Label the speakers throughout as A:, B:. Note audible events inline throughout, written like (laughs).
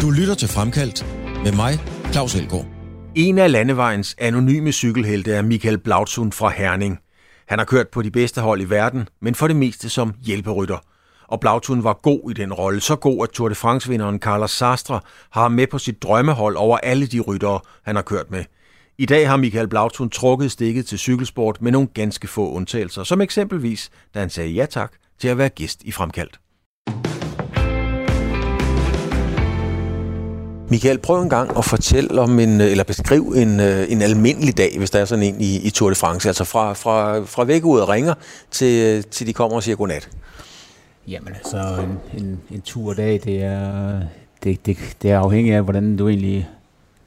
A: Du lytter til Fremkaldt med mig, Claus Elgaard.
B: En af landevejens anonyme cykelhelte er Michael Blautsund fra Herning. Han har kørt på de bedste hold i verden, men for det meste som hjælperytter. Og Blautun var god i den rolle, så god at Tour de France-vinderen Carlos Sastre har ham med på sit drømmehold over alle de ryttere, han har kørt med. I dag har Michael Blautun trukket stikket til cykelsport med nogle ganske få undtagelser, som eksempelvis, da han sagde ja tak til at være gæst i Fremkaldt. Michael, prøv en gang at fortælle om en, eller beskriv en, en almindelig dag, hvis der er sådan en i, i Tour de France, altså fra, fra, fra væk ud og ringer, til, til de kommer og siger godnat.
C: Jamen altså, en, en, en turdag, det er, det, det, det er afhængigt af, hvordan du egentlig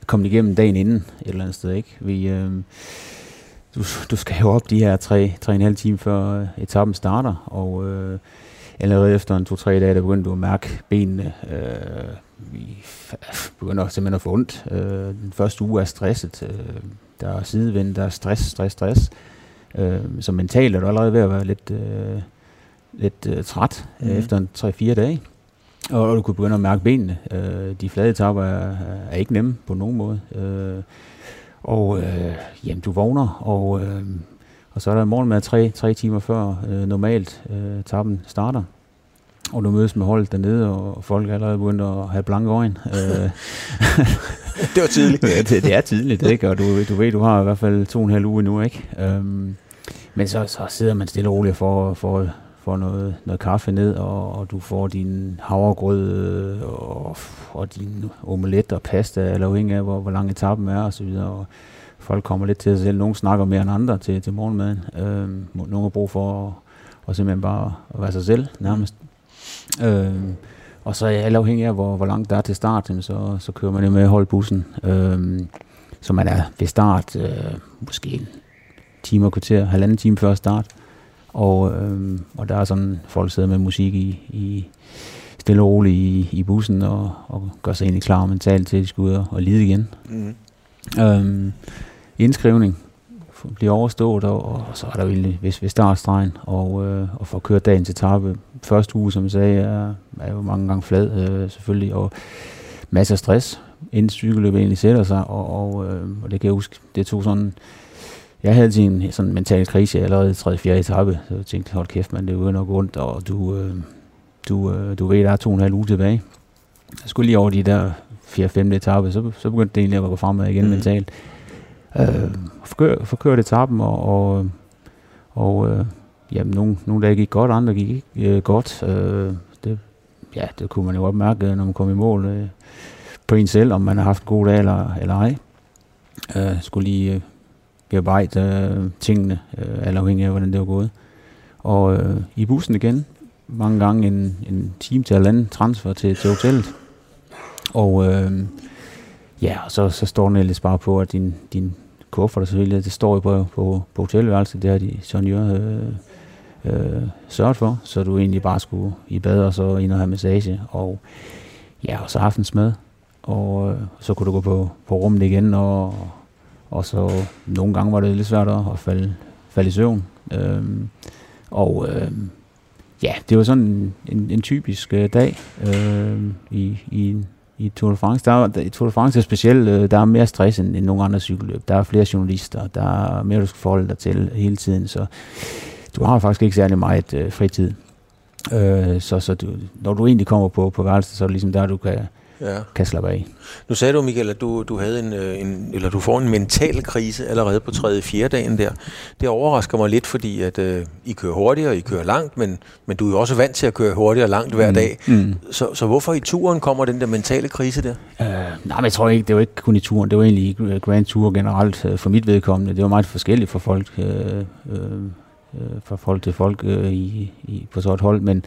C: kommer igennem dagen inden et eller andet sted, ikke? Vi, øh, du, du skal jo op de her tre, tre og en halv time før etappen starter, og øh, allerede efter en to-tre dage, der begynder du at mærke benene. Øh, vi begynder simpelthen at få ondt. Øh, den første uge er stresset. Øh, der er sidevind, der er stress, stress, stress. Øh, så mentalt er du allerede ved at være lidt, øh, lidt øh, træt mm. efter en 3-4 dage. Og, du kunne begynde at mærke benene. Øh, de flade etapper er, er ikke nemme på nogen måde. Øh, og øh, jamen, du vågner, og, øh, og så er der morgen med tre, tre timer før øh, normalt øh, etappen starter og du mødes med holdet dernede, og folk er allerede begyndt at have blanke øjne. Øh, (laughs)
B: det var tidligt.
C: ja, det, det er tidligt, ikke? og du, du ved, du har i hvert fald to og en halv uge nu, ikke? Um, men så, så sidder man stille og roligt for, for, får noget, noget kaffe ned, og, og du får din havregrød og, og din omelet og pasta, eller afhængig af, hvor, hvor lang etappen er, osv. så videre. Og folk kommer lidt til sig selv. Nogle snakker mere end andre til, til morgenmaden. Øhm, nogle har brug for at, og simpelthen bare at være sig selv, nærmest. Øhm, og så er jeg alt afhængig af, hvor, hvor langt der er til start, så, så kører man jo med holdbussen. holde bussen. Øhm, så man er ved start øh, måske en time og kvarter, halvanden time før start. Og, øh, og der er sådan, folk sidder med musik i, i stille og roligt i, i bussen og, og gør sig egentlig klar mentalt til, at de skal ud og, og lide igen. Mm. Øh, indskrivning bliver overstået, og, og så er der jo egentlig hvis vi startstregen, og, øh, og få kørt dagen til etape. Første uge, som jeg sagde, er, er jo mange gange flad øh, selvfølgelig, og masser af stress, inden cykelløbet egentlig sætter sig, og, og, øh, og det kan jeg huske, det tog sådan, jeg havde til en sådan mental krise allerede i 3. 4. etape, så jeg tænkte, hold kæft, man, det er jo nok ondt, og du, øh, du, øh, du ved, der er to og en halv uge tilbage. Jeg skulle lige over de der 4. 5. etape, så, så begyndte det egentlig at gå fremad igen mm. mentalt øh, forkør, forkørte etappen, og, og, og øh, jamen, nogle, nogle dage gik godt, andre gik ikke øh, godt. Øh, det, ja, det kunne man jo godt mærke, når man kom i mål øh, på en selv, om man har haft en god dag eller, eller ej. Øh, skulle lige øh, bearbejde øh, tingene, øh, alt afhængig af, hvordan det var gået. Og øh, i bussen igen, mange gange en, en time til eller transfer til, til hotellet. Og øh, Ja, og så, så står den ellers bare på, at din, din kuffert selvfølgelig, det står jo på, på, på hotelværelset, det har de Sonjør øh, øh, sørget for, så du egentlig bare skulle i bad og så ind og have massage, og ja, og så aftensmad, og øh, så kunne du gå på, på rummet igen, og, og så nogle gange var det lidt svært at falde, falde i søvn. Øh, og øh, ja, det var sådan en, en, en typisk øh, dag øh, i, i i Tour de France. Der er, i Tour de France er specielt, øh, der er mere stress end, end nogle andre cykelløb. Der er flere journalister, der er mere, du skal forholde dig til hele tiden, så du har faktisk ikke særlig meget øh, fritid. Øh, så så du, når du egentlig kommer på, på værelset, så er det ligesom der, du kan, ja. kan slappe af.
B: Nu sagde du, Michael, at du, du havde en, øh, en, eller du får en mental krise allerede på tredje fjerde dagen der. Det overrasker mig lidt, fordi at øh, I kører hurtigt, og I kører langt, men, men du er jo også vant til at køre hurtigt og langt hver mm. dag. Mm. Så, så hvorfor i turen kommer den der mentale krise der?
C: Øh, nej, men jeg tror ikke, det var ikke kun i turen, det var egentlig i Grand Tour generelt øh, for mit vedkommende. Det var meget forskelligt for folk, øh, øh, fra folk til folk øh, i, i, på så et hold, men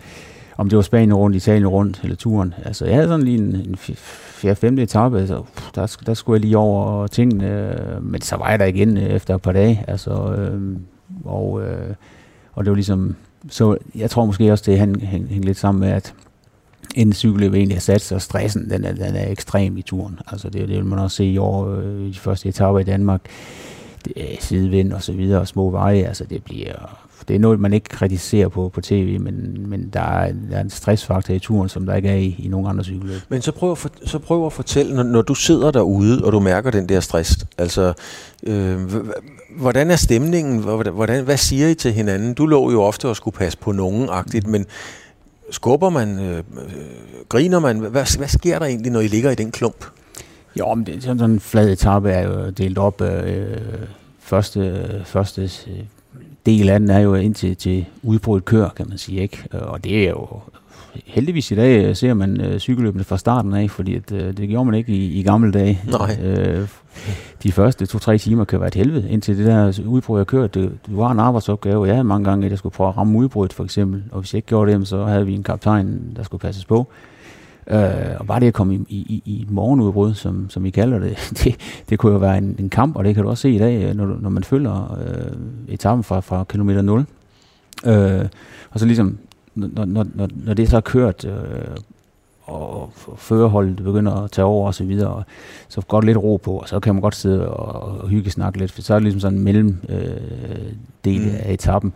C: om det var Spanien rundt, Italien rundt, eller turen. Altså, jeg havde sådan lige en, en fjerde-femte etape, altså, der, der skulle jeg lige over tingene, men så var jeg der igen øh, efter et par dage, altså, øh, og, øh, og det var ligesom, så jeg tror måske også, det hænger hæng, hæng lidt sammen med, at en cykelløb egentlig har sat sig, stressen, den er, den er ekstrem i turen. Altså, det, det vil man også se i år, øh, de første etaper i Danmark, det sidevind og så videre, og små veje, altså det bliver det er noget, man ikke kritiserer på, på tv, men, men der, er, der er en stressfaktor i turen, som der ikke er i, i nogen andre cykelløb.
B: Men så prøv at, for, så prøv at fortælle, når, når du sidder derude, og du mærker den der stress, altså, øh, hvordan er stemningen? Hvordan, hvad siger I til hinanden? Du lå jo ofte og skulle passe på nogen-agtigt, men skubber man, øh, øh, griner man? Hvad, hvad sker der egentlig, når I ligger i den klump?
C: Jo, men det, sådan, sådan en flad etape er jo delt op. Øh, første, første øh, del af den er jo indtil til udbrudt kør, kan man sige. ikke. Og det er jo heldigvis i dag øh, ser man øh, cykelløbene fra starten af, fordi at, øh, det gjorde man ikke i, i gamle dage.
B: Nej. Øh,
C: de første to-tre timer kan være et helvede, indtil det der udbrud, jeg kørte. Det, det var en arbejdsopgave. Jeg havde mange gange, at jeg skulle prøve at ramme udbruddet, for eksempel. Og hvis jeg ikke gjorde det, så havde vi en kaptajn, der skulle passes på. Øh, og bare det at komme i, i, i et morgenudbrud, som, som vi kalder det, (laughs) det, det kunne jo være en, en kamp, og det kan du også se i dag, når, når man følger øh, etappen fra, fra kilometer 0. Øh, og så ligesom, når, når, når, når det så er kørt, øh, og førerholdet begynder at tage over og så videre, og så går lidt ro på, og så kan man godt sidde og, og hygge snakke lidt, for så er det ligesom sådan en mellem øh, del mm. af etappen.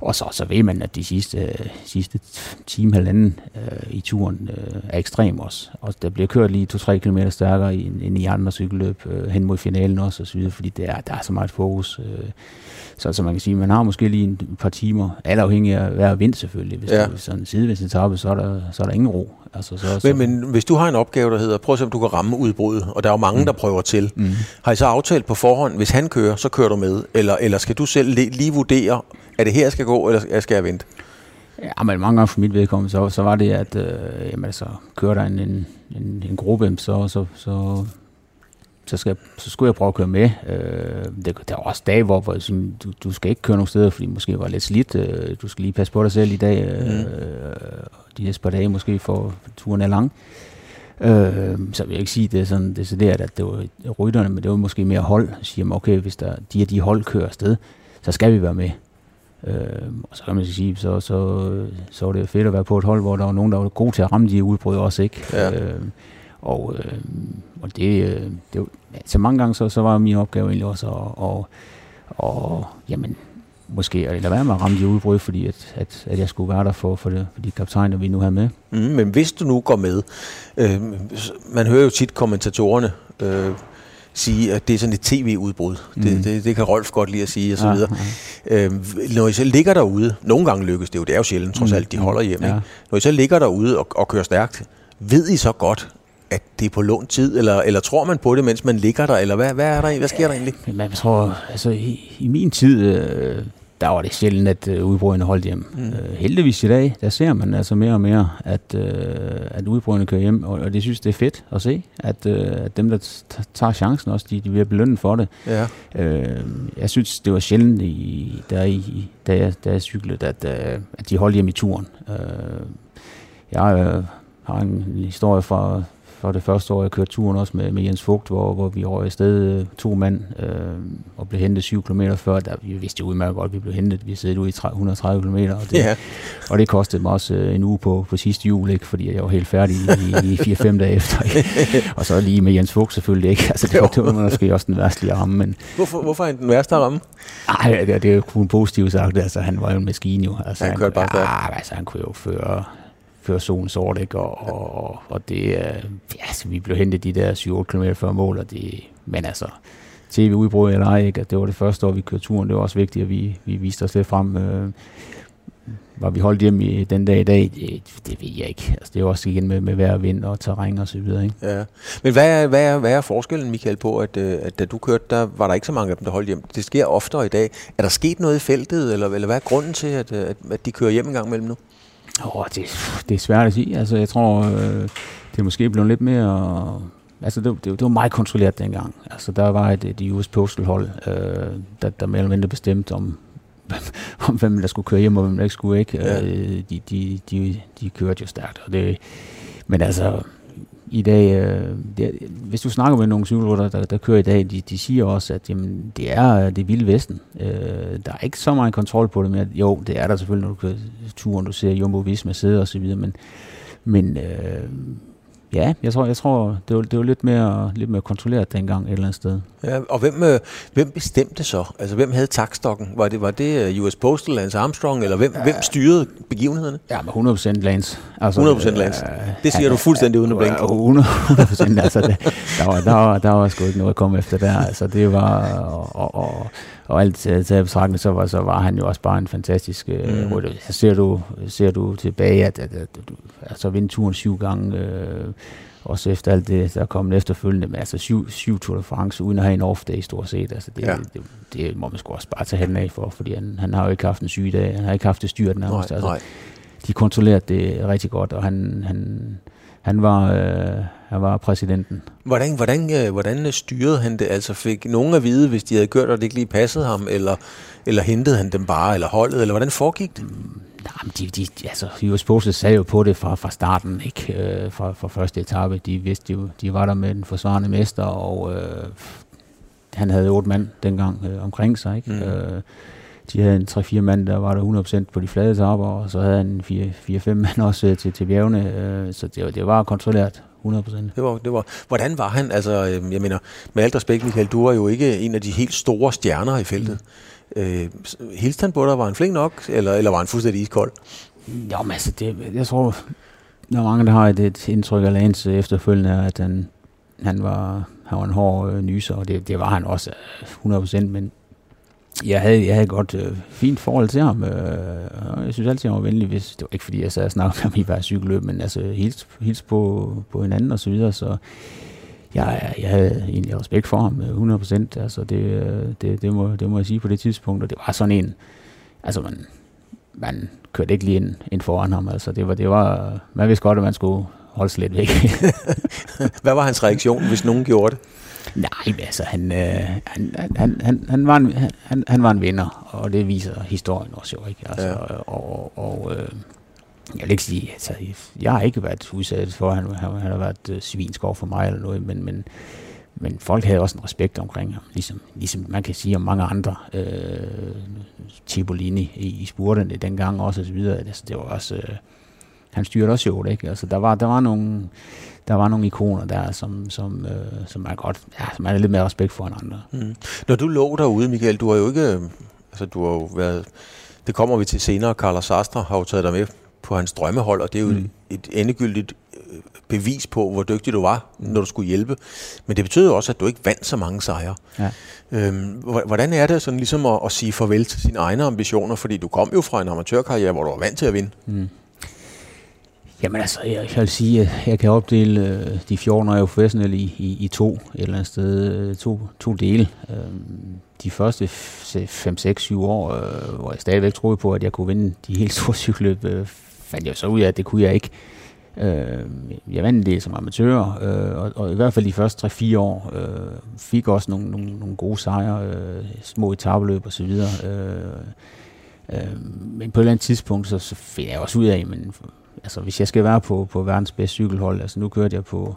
C: Og så, så ved man, at de sidste, sidste time, halvanden øh, i turen øh, er ekstrem også. Og der bliver kørt lige 2-3 km stærkere end i andre cykelløb øh, hen mod finalen også, og så videre, fordi det der er så meget fokus. Øh. Så, så man kan sige, man har måske lige en par timer, alt afhængig af hver vind selvfølgelig. Hvis ja. er sådan en sidevindsetappe, så er der, så er der ingen ro.
B: Altså, så, så. Men, men hvis du har en opgave, der hedder, prøv at se, om du kan ramme udbruddet, og der er jo mange, mm. der prøver til. Mm. Har I så aftalt på forhånd, hvis han kører, så kører du med? Eller, eller skal du selv lige vurdere, er det her, jeg skal gå, eller skal jeg vente?
C: Ja, men mange gange for mit vedkommende, så, så var det, at øh, jamen, altså, kører der en, en, en, en gruppe, så, så, så, så, skal, så skulle jeg prøve at køre med. Øh, det, der var også dage, hvor, hvor sådan, du, du skal ikke køre nogen steder, fordi måske var lidt slidt. Øh, du skal lige passe på dig selv i dag. Øh, mm. De næste par dage måske, for turen er lang. Øh, så vil jeg ikke sige, at det er sådan decideret, at det var rytterne, men det var måske mere hold. Så siger man, okay, hvis der, de her de hold kører afsted, så skal vi være med. Øh, og så kan man sige, så, så, så var det fedt at være på et hold, hvor der var nogen, der var gode til at ramme de udbrud også, ikke? Ja. Øh, og, øh, og det, øh, det, så mange gange, så, så var min opgave egentlig også at, og, og, jamen, måske at lade være med at ramme de udbrud, fordi at, at, at jeg skulle være der for, for, det, for de kaptajner, vi nu har med.
B: Mm, men hvis du nu går med, øh, man hører jo tit kommentatorerne, øh, sige, at det er sådan et tv-udbrud. Mm. Det, det, det kan Rolf godt lide at sige, og så ja, videre. Ja. Øhm, når I så ligger derude, nogle gange lykkes det jo, det er jo sjældent, trods mm. alt, de holder hjem. Ja. Ikke? Når I så ligger derude og, og kører stærkt, ved I så godt, at det er på lån tid, eller, eller tror man på det, mens man ligger der, eller hvad, hvad, er der, hvad sker der egentlig?
C: Jeg tror, altså i, i min tid, øh, der var det sjældent, at øh, udbrudene holdt hjem. Mm. Øh, heldigvis i dag, der ser man altså mere og mere, at, øh, at udbrudene kører hjem, og, og det synes det er fedt at se, at, øh, at dem, der tager chancen også, de, de bliver belønnet for det. Ja. Øh, jeg synes, det var sjældent, i, der i, da, jeg, da jeg cyklede, at, øh, at de holdt hjem i turen. Øh, jeg øh, har en historie fra for det første år, jeg kørte turen også med, med Jens Fugt, hvor, hvor vi over i sted øh, to mand øh, og blev hentet 7 km før. Der, vi vidste jo udmærket godt, at vi blev hentet. Vi sad ude i 130 km, og det, ja. og det kostede mig også øh, en uge på, på sidste jul, ikke? fordi jeg var helt færdig i, i 4-5 dage efter. Ikke? og så lige med Jens Fugt selvfølgelig ikke. Altså, det, var, det var måske også den værste ramme. Men,
B: hvorfor, hvorfor er den værste ramme?
C: Ej, det, det er jo kun positivt sagt. Altså, han var jo en maskine jo. Altså,
B: han, han kørte bare
C: ja, altså, han kunne jo føre før solen sort, ikke? Og, og, og det, ja, altså, vi blev hentet de der 7-8 km før mål, og det, men altså, tv-udbrud eller ej, ikke? det var det første år, vi kørte turen, det var også vigtigt, at vi, vi viste os lidt frem. Øh, var vi holdt hjemme i den dag i dag, det, det ved jeg ikke. Altså, det er også igen med, med vejr og vind og terræn og så videre. Ikke?
B: Ja. Men hvad er, hvad, er, hvad er forskellen, Michael, på, at, øh, at da du kørte, der var der ikke så mange af dem, der holdt hjem. Det sker oftere i dag. Er der sket noget i feltet, eller, eller hvad er grunden til, at, at, at de kører hjem en gang imellem nu?
C: Oh, det, det er svært at sige. Altså, jeg tror, øh, det er måske blevet lidt mere... Altså, det, det, det var meget kontrolleret dengang. Altså, der var et, et US Postal hold, øh, der, der mere eller mindre bestemte om, (laughs) om hvem der skulle køre hjem, og hvem der ikke skulle. Ikke? Ja. Øh, de, de, de, de kørte jo stærkt. Og det, men altså, i dag, øh, det, hvis du snakker med nogle cykelrytter, der, der kører i dag, de, de siger også, at jamen, det er øh, det vilde vesten. Øh, der er ikke så meget kontrol på det, men jo, det er der selvfølgelig, når du kører turen, du ser Jumbo Visma sidde og så videre, men, men øh, Ja, jeg tror, jeg tror det, var, det var lidt mere, lidt mere kontrolleret dengang et eller andet sted.
B: Ja, og hvem, øh, hvem bestemte så? Altså, hvem havde takstokken? Var det, var det øh, US Postal, Lance Armstrong, eller hvem, ja. hvem styrede begivenhederne?
C: Ja, med 100% Lance.
B: Altså, 100% Lance. Øh, det siger ja, du fuldstændig uden at blinke.
C: 100%, altså, det, der, var, der, var, der var sgu ikke noget at komme efter der. Altså, det var, og, og, og, alt til betragtning, så var, så var han jo også bare en fantastisk øh, mm. Så ser du, ser du tilbage, at, at, at, at altså, vinde turen syv gange, øh, også efter alt det, der er kommet efterfølgende, men altså syv, syv Tour de France, uden at have en off-day stort set, altså det, ja. det, det, det, må man sgu også bare tage af for, fordi han, han har jo ikke haft en syg dag, han har ikke haft det styrt nærmest. Nej, altså, nej. De kontrollerede det rigtig godt, og han, han, han var, øh, han var præsidenten.
B: Hvordan, hvordan, øh, hvordan styrede han det? Altså fik nogen at vide, hvis de havde gjort, og det ikke lige passede ham, eller, eller hentede han dem bare, eller holdet, eller hvordan foregik det? Mm,
C: Jamen, de, de, altså, US Postal sagde jo på det fra, fra starten, ikke? Øh, fra, fra første etape. De vidste jo, de var der med den forsvarende mester, og øh, han havde otte mand dengang øh, omkring sig, ikke? Mm. Øh, de havde en 3-4 mand, der var der 100% på de flade etaper, og så havde han 4-5 mand også øh, til, til bjergene, øh, så det, det var kontrolleret 100%. Det
B: var, det var, hvordan var han? Altså, øh, jeg mener, med alt respekt, Michael, du var jo ikke en af de helt store stjerner i feltet. Mm. Øh, hilste han på dig? Var han flink nok, eller, eller var han fuldstændig iskold?
C: Jo, men altså, det, jeg tror, der er mange, der har et, et indtryk af Lance efterfølgende, at han, han, var, han var en hård øh, nyser, og det, det var han også 100%, øh, men jeg havde, jeg havde et godt øh, fint forhold til ham, øh, jeg synes altid, han var venlig, hvis, det var ikke fordi, jeg sad og snakkede med ham i hver cykelløb, men altså hils, hils på, på hinanden og så videre, så jeg, jeg havde egentlig respekt for ham øh, 100%. Altså det, øh, det, det, må, det må jeg sige på det tidspunkt. Og det var sådan en... Altså man, man kørte ikke lige ind, ind foran ham. Altså det var, det var, man vidste godt, at man skulle holde sig lidt væk. (laughs)
B: Hvad var hans reaktion, hvis nogen gjorde det?
C: Nej, altså han, øh, han, han, han, han, var en, han, han var en vinder, og det viser historien også jo, ikke? Altså, ja. Og, og øh, jeg vil ikke sige, altså, jeg har ikke været udsat for, at han, han, han har været uh, svinskov for mig eller noget, men, men, men folk havde også en respekt omkring ham, ligesom, ligesom man kan sige om mange andre, øh, Cipollini i, i spurterne dengang også, og så videre, altså, det var også, øh, han styrede også jo, ikke? Altså, der var, der var nogle, der var nogle ikoner der, som, som, øh, som er godt, ja, som er lidt mere respekt for end andre. Mm.
B: Når du lå derude, Michael, du har jo ikke, altså du har jo været, det kommer vi til senere, Carlos Sastre har jo taget dig med på hans drømmehold, og det er jo mm. et endegyldigt øh, bevis på, hvor dygtig du var, når du skulle hjælpe. Men det betyder også, at du ikke vandt så mange sejre. Ja. Øhm, hvordan er det sådan ligesom at, at sige farvel til sine egne ambitioner? Fordi du kom jo fra en amatørkarriere, hvor du var vant til at vinde. Mm.
C: Jamen altså, jeg, jeg vil sige, at jeg kan opdele øh, de 14 år, jeg er professionel i, i, i to, et eller andet sted, øh, to, to dele. Øhm, de første 5, 6, 7 år, øh, hvor jeg stadigvæk troede på, at jeg kunne vinde de helt store cykelløb, øh, fandt jeg så ud af, at det kunne jeg ikke. Øh, jeg vandt det som amatør, øh, og, og i hvert fald de første 3-4 år øh, fik også nogle, nogle, nogle gode sejre, øh, små etabeløb og så videre. Øh, øh, men på et eller andet tidspunkt, så, så finder jeg også ud af, men altså, hvis jeg skal være på, på verdens bedste cykelhold, altså nu kørte jeg på,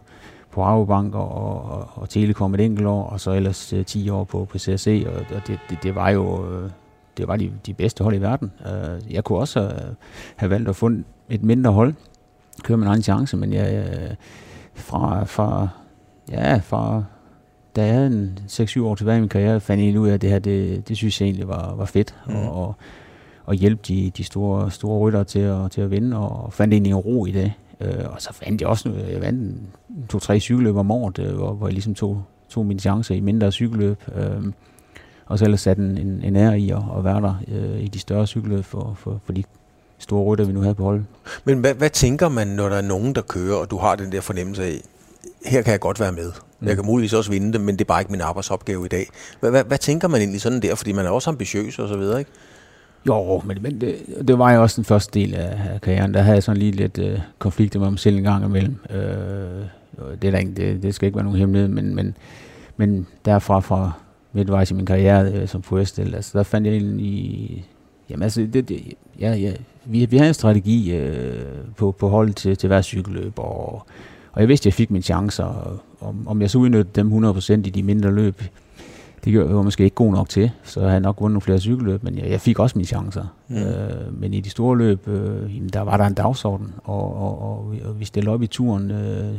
C: på Rabobank og, og, og Telekom et enkelt år, og så ellers uh, 10 år på, på CSC, og, og det, det, det var jo uh, det var de, de bedste hold i verden. Uh, jeg kunne også uh, have valgt at få et mindre hold, køre med en anden chance, men jeg, uh, fra, fra, ja, fra da jeg havde en 6-7 år tilbage i min karriere, fandt jeg ud af, at det her, det, det synes jeg egentlig var, var fedt, mm. og, og, og hjælpe de, de store, store rytter til at, til at vinde, og fandt egentlig en ro i det. Øh, og så vandt jeg også jeg vandt to-tre cykelløb om året, øh, hvor, hvor jeg ligesom tog, tog mine chancer i mindre cykelløb. Øh, og så ellers satte en, en, en ære i at, at være der øh, i de større cykelløb for, for, for de store rytter, vi nu havde på hold.
B: Men hvad, hvad tænker man, når der er nogen, der kører, og du har den der fornemmelse af, her kan jeg godt være med. Mm. Jeg kan muligvis også vinde det, men det er bare ikke min arbejdsopgave i dag. Hvad, hvad, hvad tænker man egentlig sådan der? Fordi man er også ambitiøs og så videre, ikke?
C: Jo, men, men det, det var jo også den første del af, af karrieren. Der havde jeg sådan lige lidt øh, konflikter med mig selv en gang imellem. Øh, det, er der ikke, det, det skal ikke være nogen hemmelighed, men, men, men derfra fra midtvejs i min karriere øh, som professionel, altså der fandt jeg egentlig... Jamen altså, det, det, ja, ja, vi, vi havde en strategi øh, på, på hold til, til hver cykelløb, og, og jeg vidste, at jeg fik mine chancer. Om, om jeg så udnyttede dem 100% i de mindre løb, det var måske ikke god nok til, så jeg havde nok vundet nogle flere cykelløb, men jeg, jeg fik også mine chancer.
D: Mm.
C: Øh, men i de store løb, øh, jamen, der var der en dagsorden, og, og, og, og vi stillede op i turen, øh,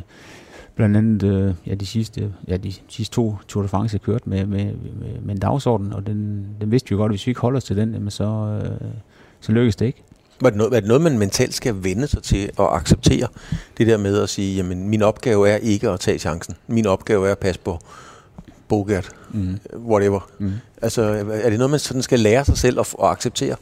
C: blandt andet øh, ja, de, sidste, ja, de sidste to Tour de France, jeg kørte med, med, med, med en dagsorden, og den, den vidste vi jo godt, at hvis vi ikke holder os til den, jamen, så, øh, så lykkes det ikke.
B: Var det, noget, var det noget, man mentalt skal vende sig til og acceptere? Det der med at sige, jamen min opgave er ikke at tage chancen. Min opgave er at passe på Bogert, mm. whatever. Mm. Altså, er det noget, man sådan skal lære sig selv at, at acceptere?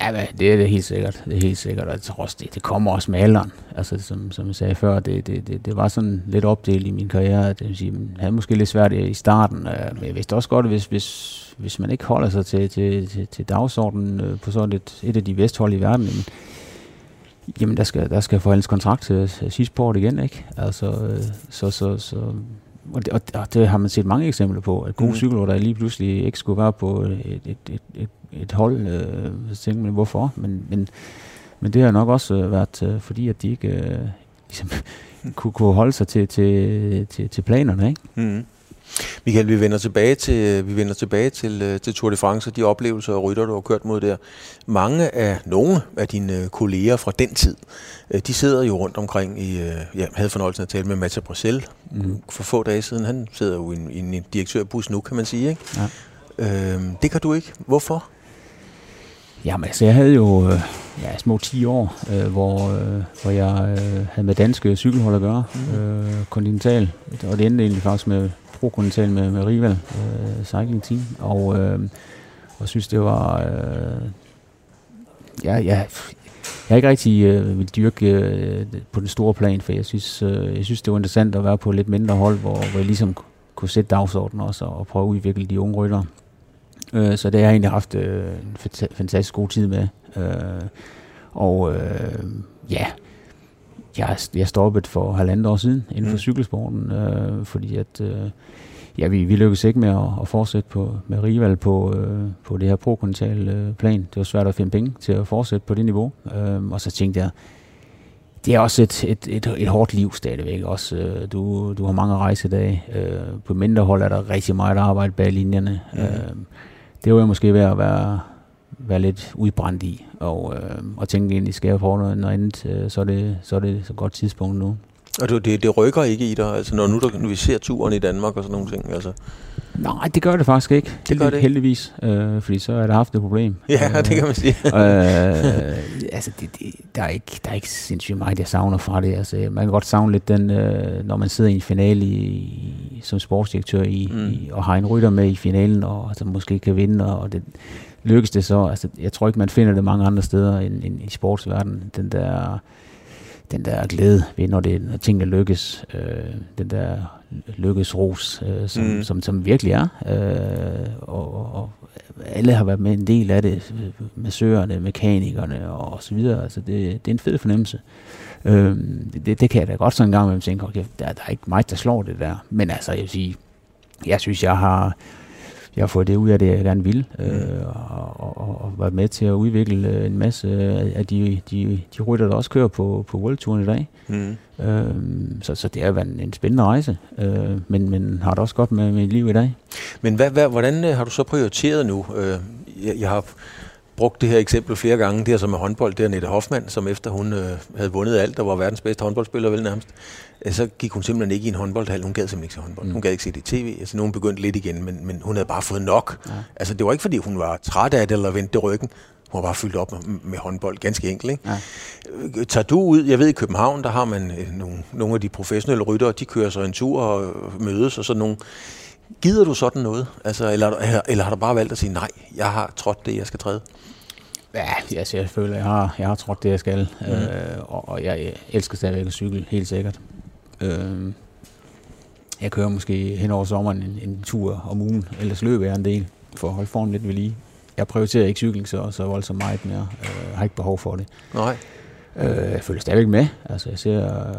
C: Ja, det er det helt sikkert. Det er helt sikkert, og jeg tror også, det, det kommer også med alderen. Altså, som, som jeg sagde før, det, det, det, det var sådan lidt opdelt i min karriere. Det vil sige, man havde måske lidt svært i starten, øh, men jeg vidste også godt, hvis, hvis, hvis man ikke holder sig til, til, til, til dagsordenen øh, på sådan et, et af de vesthold i verden, jamen, jamen der skal, der skal forhandles kontrakt til sidst på året igen, ikke? Altså, øh, så, så, så og det, og det har man set mange eksempler på, at gode mm. cykelryttere lige pludselig ikke skulle være på et, et, et, et, et hold. Øh, så tænker man, hvorfor? Men, men, men det har nok også øh, været øh, fordi, at de ikke øh, (laughs) ligesom, kunne, kunne holde sig til, til, til, til planerne. Ikke?
B: Mm. Michael, vi vender tilbage til, vi vender tilbage til, øh, til Tour de France og de oplevelser og rytter, du har kørt mod der. Mange af nogle af dine øh, kolleger fra den tid, øh, de sidder jo rundt omkring i, ja, havde fornøjelsen at tale med Mathieu Bruxelles mm. for få dage siden. Han sidder jo i en, i en direktørbus nu, kan man sige. Ikke? Ja. Øhm, det kan du ikke. Hvorfor?
C: Jamen altså, jeg havde jo øh, ja, små 10 år, øh, hvor, øh, hvor jeg øh, havde med danske cykelhold at gøre, mm. øh, kontinental, og det endte egentlig faktisk med pro-kontinental med, med Rival øh, Cycling Team, og, øh, og synes det var, øh, ja, ja, jeg har ikke rigtig øh, vil dyrke øh, på den store plan, for jeg synes, øh, jeg synes, det var interessant at være på et lidt mindre hold, hvor, hvor jeg ligesom kunne sætte dagsordenen også og prøve at udvikle de unge ryttere. Øh, så det har jeg egentlig haft øh, en fantastisk god tid med. Øh, og øh, ja, jeg, jeg stoppet for halvandet år siden inden for mm. cykelsporten, øh, fordi at øh, ja, vi, vi lykkedes ikke med at, at fortsætte på, med Rival på, øh, på det her pro øh, plan. Det var svært at finde penge til at fortsætte på det niveau. Øh, og så tænkte jeg, det er også et, et, et, et hårdt liv stadigvæk. Også, øh, du, du har mange rejsedage. Øh, på mindre hold er der rigtig meget arbejde bag linjerne. Mm. Øh, det var jeg måske ved at være, være lidt udbrændt i, og, øh, og tænkte egentlig, skal jeg prøve noget, noget andet, øh, så, er det, så er det så godt tidspunkt nu.
B: Og det, det, det rykker ikke i dig, altså når nu, der, nu vi ser turen i Danmark og sådan nogle ting, altså?
C: Nej, det gør det faktisk ikke. Det gør det heldigvis, øh, fordi så har jeg haft et problem. (laughs)
B: Ja, øh, det kan man sige. (laughs)
C: øh, altså, det, det, der, er ikke, der er ikke sindssygt meget, jeg savner fra det. Altså, man kan godt savne lidt den, øh, når man sidder i en finale i, som sportsdirektør i, mm. i, og har en rytter med i finalen, og altså, måske kan vinde, og det, lykkes det så. Altså, jeg tror ikke, man finder det mange andre steder end, end i sportsverdenen. Den der den der glæde ved, når, det, når tingene lykkes, øh, den der lykkesros, øh, som, mm. som, som virkelig er. Øh, og, og alle har været med en del af det, massørerne, mekanikerne og så videre. Altså det, det er en fed fornemmelse. Øh, det, det kan jeg da godt sådan en gang med tænke, okay, der, der er ikke mig, der slår det der. Men altså, jeg vil sige, jeg synes, jeg har jeg har fået det ud af det, jeg gerne vil, øh, og, og, og været med til at udvikle øh, en masse af de, de, de rytter, der også kører på, på World Touren i dag. Mm. Øh, så, så det har været en, en spændende rejse, øh, men, men har det også godt med mit liv i dag.
B: Men hvad, hvad, hvordan øh, har du så prioriteret nu? Øh, jeg, jeg har brugt det her eksempel flere gange, det er som med håndbold, det er Nette Hoffmann, som efter hun øh, havde vundet alt, der var verdens bedste håndboldspiller vel nærmest, øh, så gik hun simpelthen ikke i en håndboldhal. Hun gad simpelthen ikke se håndbold. Mm. Hun gad ikke se det i tv. Altså, nogen begyndte lidt igen, men, men hun havde bare fået nok. Ja. Altså, det var ikke, fordi hun var træt af det eller vendte ryggen. Hun var bare fyldt op med, med håndbold, ganske enkelt. Ikke? Ja. Øh, tager du ud, jeg ved i København, der har man øh, nogle, nogle af de professionelle ryttere, de kører så en tur og mødes og sådan nogle. Gider du sådan noget? Altså, eller, eller, eller har du bare valgt at sige, nej, jeg har trådt det, jeg skal træde?
C: Ja, altså, jeg føler, jeg har, jeg har trådt det, jeg skal. Mm. Øh, og, og jeg elsker stadigvæk at cykle, helt sikkert. Øh, jeg kører måske hen over sommeren en, en tur om ugen, ellers løber jeg en del for at holde formen lidt ved lige. Jeg prioriterer ikke cykling så, så voldsomt meget mere. Øh, har ikke behov for det.
B: Nej.
C: Øh, jeg følger stadigvæk med. Altså, jeg ser øh,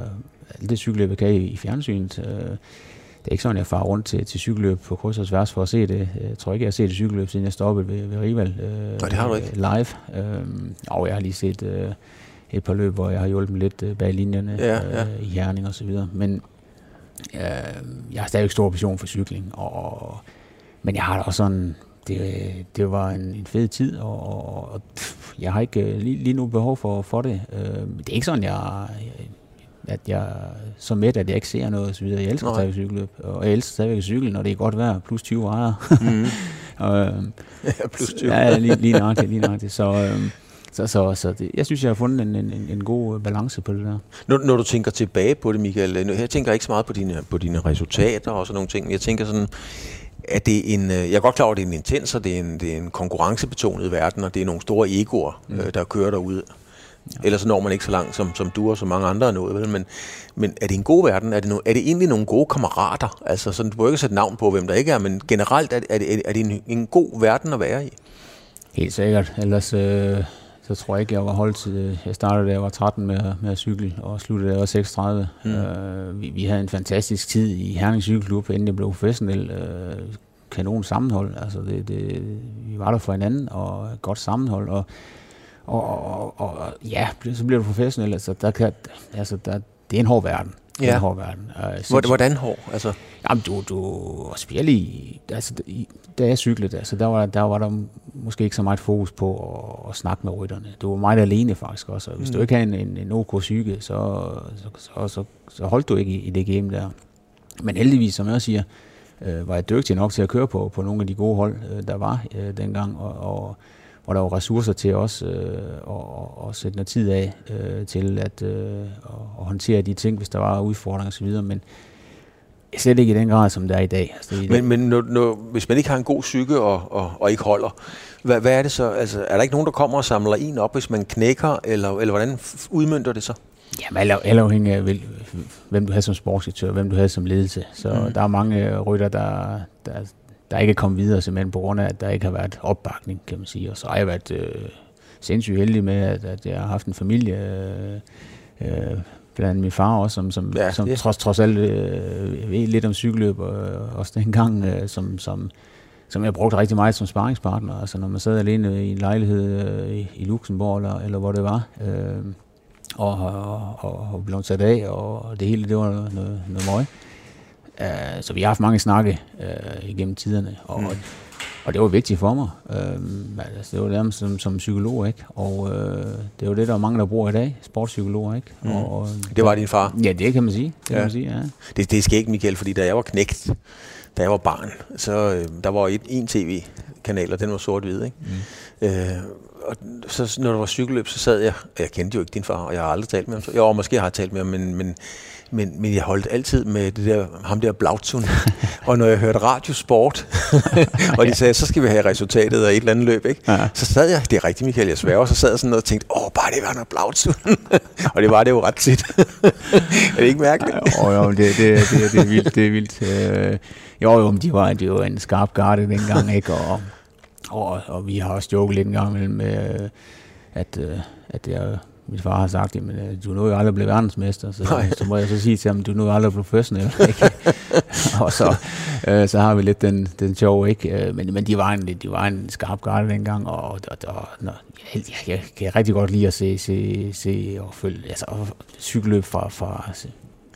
C: alt det cykelløb, jeg kan i, i fjernsynet. Øh, det er ikke sådan, jeg farer rundt til, til cykelløb på kryds og tværs for at se det. Jeg tror ikke, jeg har set et cykelløb, siden jeg stoppede ved, ved Rival
B: øh, Nej, det har du ikke.
C: live. Øh, og jeg har lige set øh, et par løb, hvor jeg har hjulpet lidt øh, bag linjerne ja, ja. Øh, i Herning og så videre. Men øh, jeg har stadig stor passion for cykling, og men jeg har da også sådan, det, det var en, en fed tid, og, og, og jeg har ikke lige, lige nu behov for, for det. Øh, det er ikke sådan, jeg, at jeg så med, at jeg ikke ser noget osv. Jeg elsker stadigvæk cykelløb, og jeg elsker stadigvæk cykle, når det er godt vejr, plus 20 grader. Mm. (laughs)
B: og, øh, ja, plus 20.
C: ja, lige, lige nøjagtigt, lige nøjagtigt. Så, øh, så, så, så det, jeg synes, jeg har fundet en, en, en god balance på det der.
B: Når, når du tænker tilbage på det, Michael, jeg tænker ikke så meget på dine, på dine resultater og sådan nogle ting, jeg tænker sådan, at det en, jeg er godt klar over, at det er en intens, og det er en, det er en konkurrencebetonet verden, og det er nogle store egoer, mm. der kører derude. Ja. Ellers når man ikke så langt, som, som du og så mange andre er nået. Vel? Men, men er det en god verden? Er det, no, er det egentlig nogle gode kammerater? Altså, sådan, du må ikke sætte navn på, hvem der ikke er, men generelt er, er det, er det en, en god verden at være i?
C: Helt sikkert. Ellers øh, så tror jeg ikke, jeg var holdt til... Jeg startede, da jeg var 13 med, med at cykle, og sluttede, da jeg var 36. Mm. Øh, vi, vi havde en fantastisk tid i Herning Cykelklub, inden jeg blev professionel. Øh, kanon sammenhold. Altså, det, det, vi var der for hinanden, og godt sammenhold, og og, og, og ja, så bliver du professionel. Altså, der kan, altså, der, det er en hård verden. Det er ja. en hård verden.
B: Uh, Hvordan hård? Altså?
C: Jamen, du, du spiller i, altså, da jeg cyklede, altså, der, var, der var der måske ikke så meget fokus på at, at snakke med rytterne. Du var meget alene faktisk også. Og hvis mm. du ikke havde en, en, en OK psyke, så, så, så, så, så holdt du ikke i, i det game der. Men heldigvis, som jeg siger, øh, var jeg dygtig nok til at køre på, på nogle af de gode hold, øh, der var øh, dengang. Og, og hvor der var ressourcer til os øh, og, og sætte noget tid af øh, til at, øh, at håndtere de ting, hvis der var udfordringer osv., men slet ikke i den grad, som det er i dag. Altså,
B: i men dag. men når, når, hvis man ikke har en god psyke og, og, og ikke holder, hvad, hvad er det så? Altså, er der ikke nogen, der kommer og samler en op, hvis man knækker, eller, eller hvordan udmyndter det så?
C: Jamen, alt afhængig af, hvem du har som sportsdirektør, hvem du har som ledelse. Så mm. der er mange rytter, der, der, der ikke er kommet videre, simpelthen på grund af, at der ikke har været opbakning, kan man sige. Og så har jeg været øh, sindssygt heldig med, at, at jeg har haft en familie, øh, øh, blandt andet min far også, som, som, ja, som trods, trods alt øh, ved lidt om cykelløb, og også dengang, øh, som, som, som jeg brugte rigtig meget som sparringspartner. Altså når man sad alene i en lejlighed øh, i, i Luxembourg, eller, eller hvor det var, øh, og, og, og, og blev sat af, og det hele, det var noget, noget, noget møg. Uh, så vi har haft mange snakke uh, igennem tiderne, og, mm. og det var vigtigt for mig. Uh, altså, det var det som, som psykolog, ikke? Og uh, det er jo det, der er mange, der bruger i dag, sportspsykologer, ikke? Mm.
B: Og, det var din far?
C: Ja, det kan man sige. Det, ja. kan man sige, ja.
B: det, det skal ikke, Michael, fordi da jeg var knægt, da jeg var barn, så øh, der var et, en tv-kanal, og den var sort-hvid, ikke? Mm. Øh, og så når der var cykelløb, så sad jeg, og jeg kendte jo ikke din far, og jeg har aldrig talt med ham. Jo, måske har jeg talt med ham, men, men men, men jeg holdt altid med det der, ham der Blautun. (laughs) og når jeg hørte radiosport, (laughs) og de sagde, så skal vi have resultatet af et eller andet løb, ikke? Ja. så sad jeg, det er rigtigt Michael, jeg sværger, så sad jeg sådan og tænkte, åh, bare det var noget Blautun. (laughs) og det var det jo ret tit. er det ikke mærkeligt?
C: jo, jo, det, det, det, det er vildt, det er vildt. Øh, jo, jo, de var, de var en skarp garde dengang, ikke? Og, og, og vi har også joket lidt en gang mellem, med, at, øh, at jeg min far har sagt, at øh, du nu jo aldrig blevet verdensmester, så, så må jeg så sige til ham, du nu aldrig professionel. (laughs) Ikke? og så, øh, så har vi lidt den, den sjov, ikke? Øh, men, men de, var en, de var en skarp garde dengang, og, og, og og jeg, jeg, kan rigtig godt lide at se, se, se og følge, altså og cykelløb fra, fra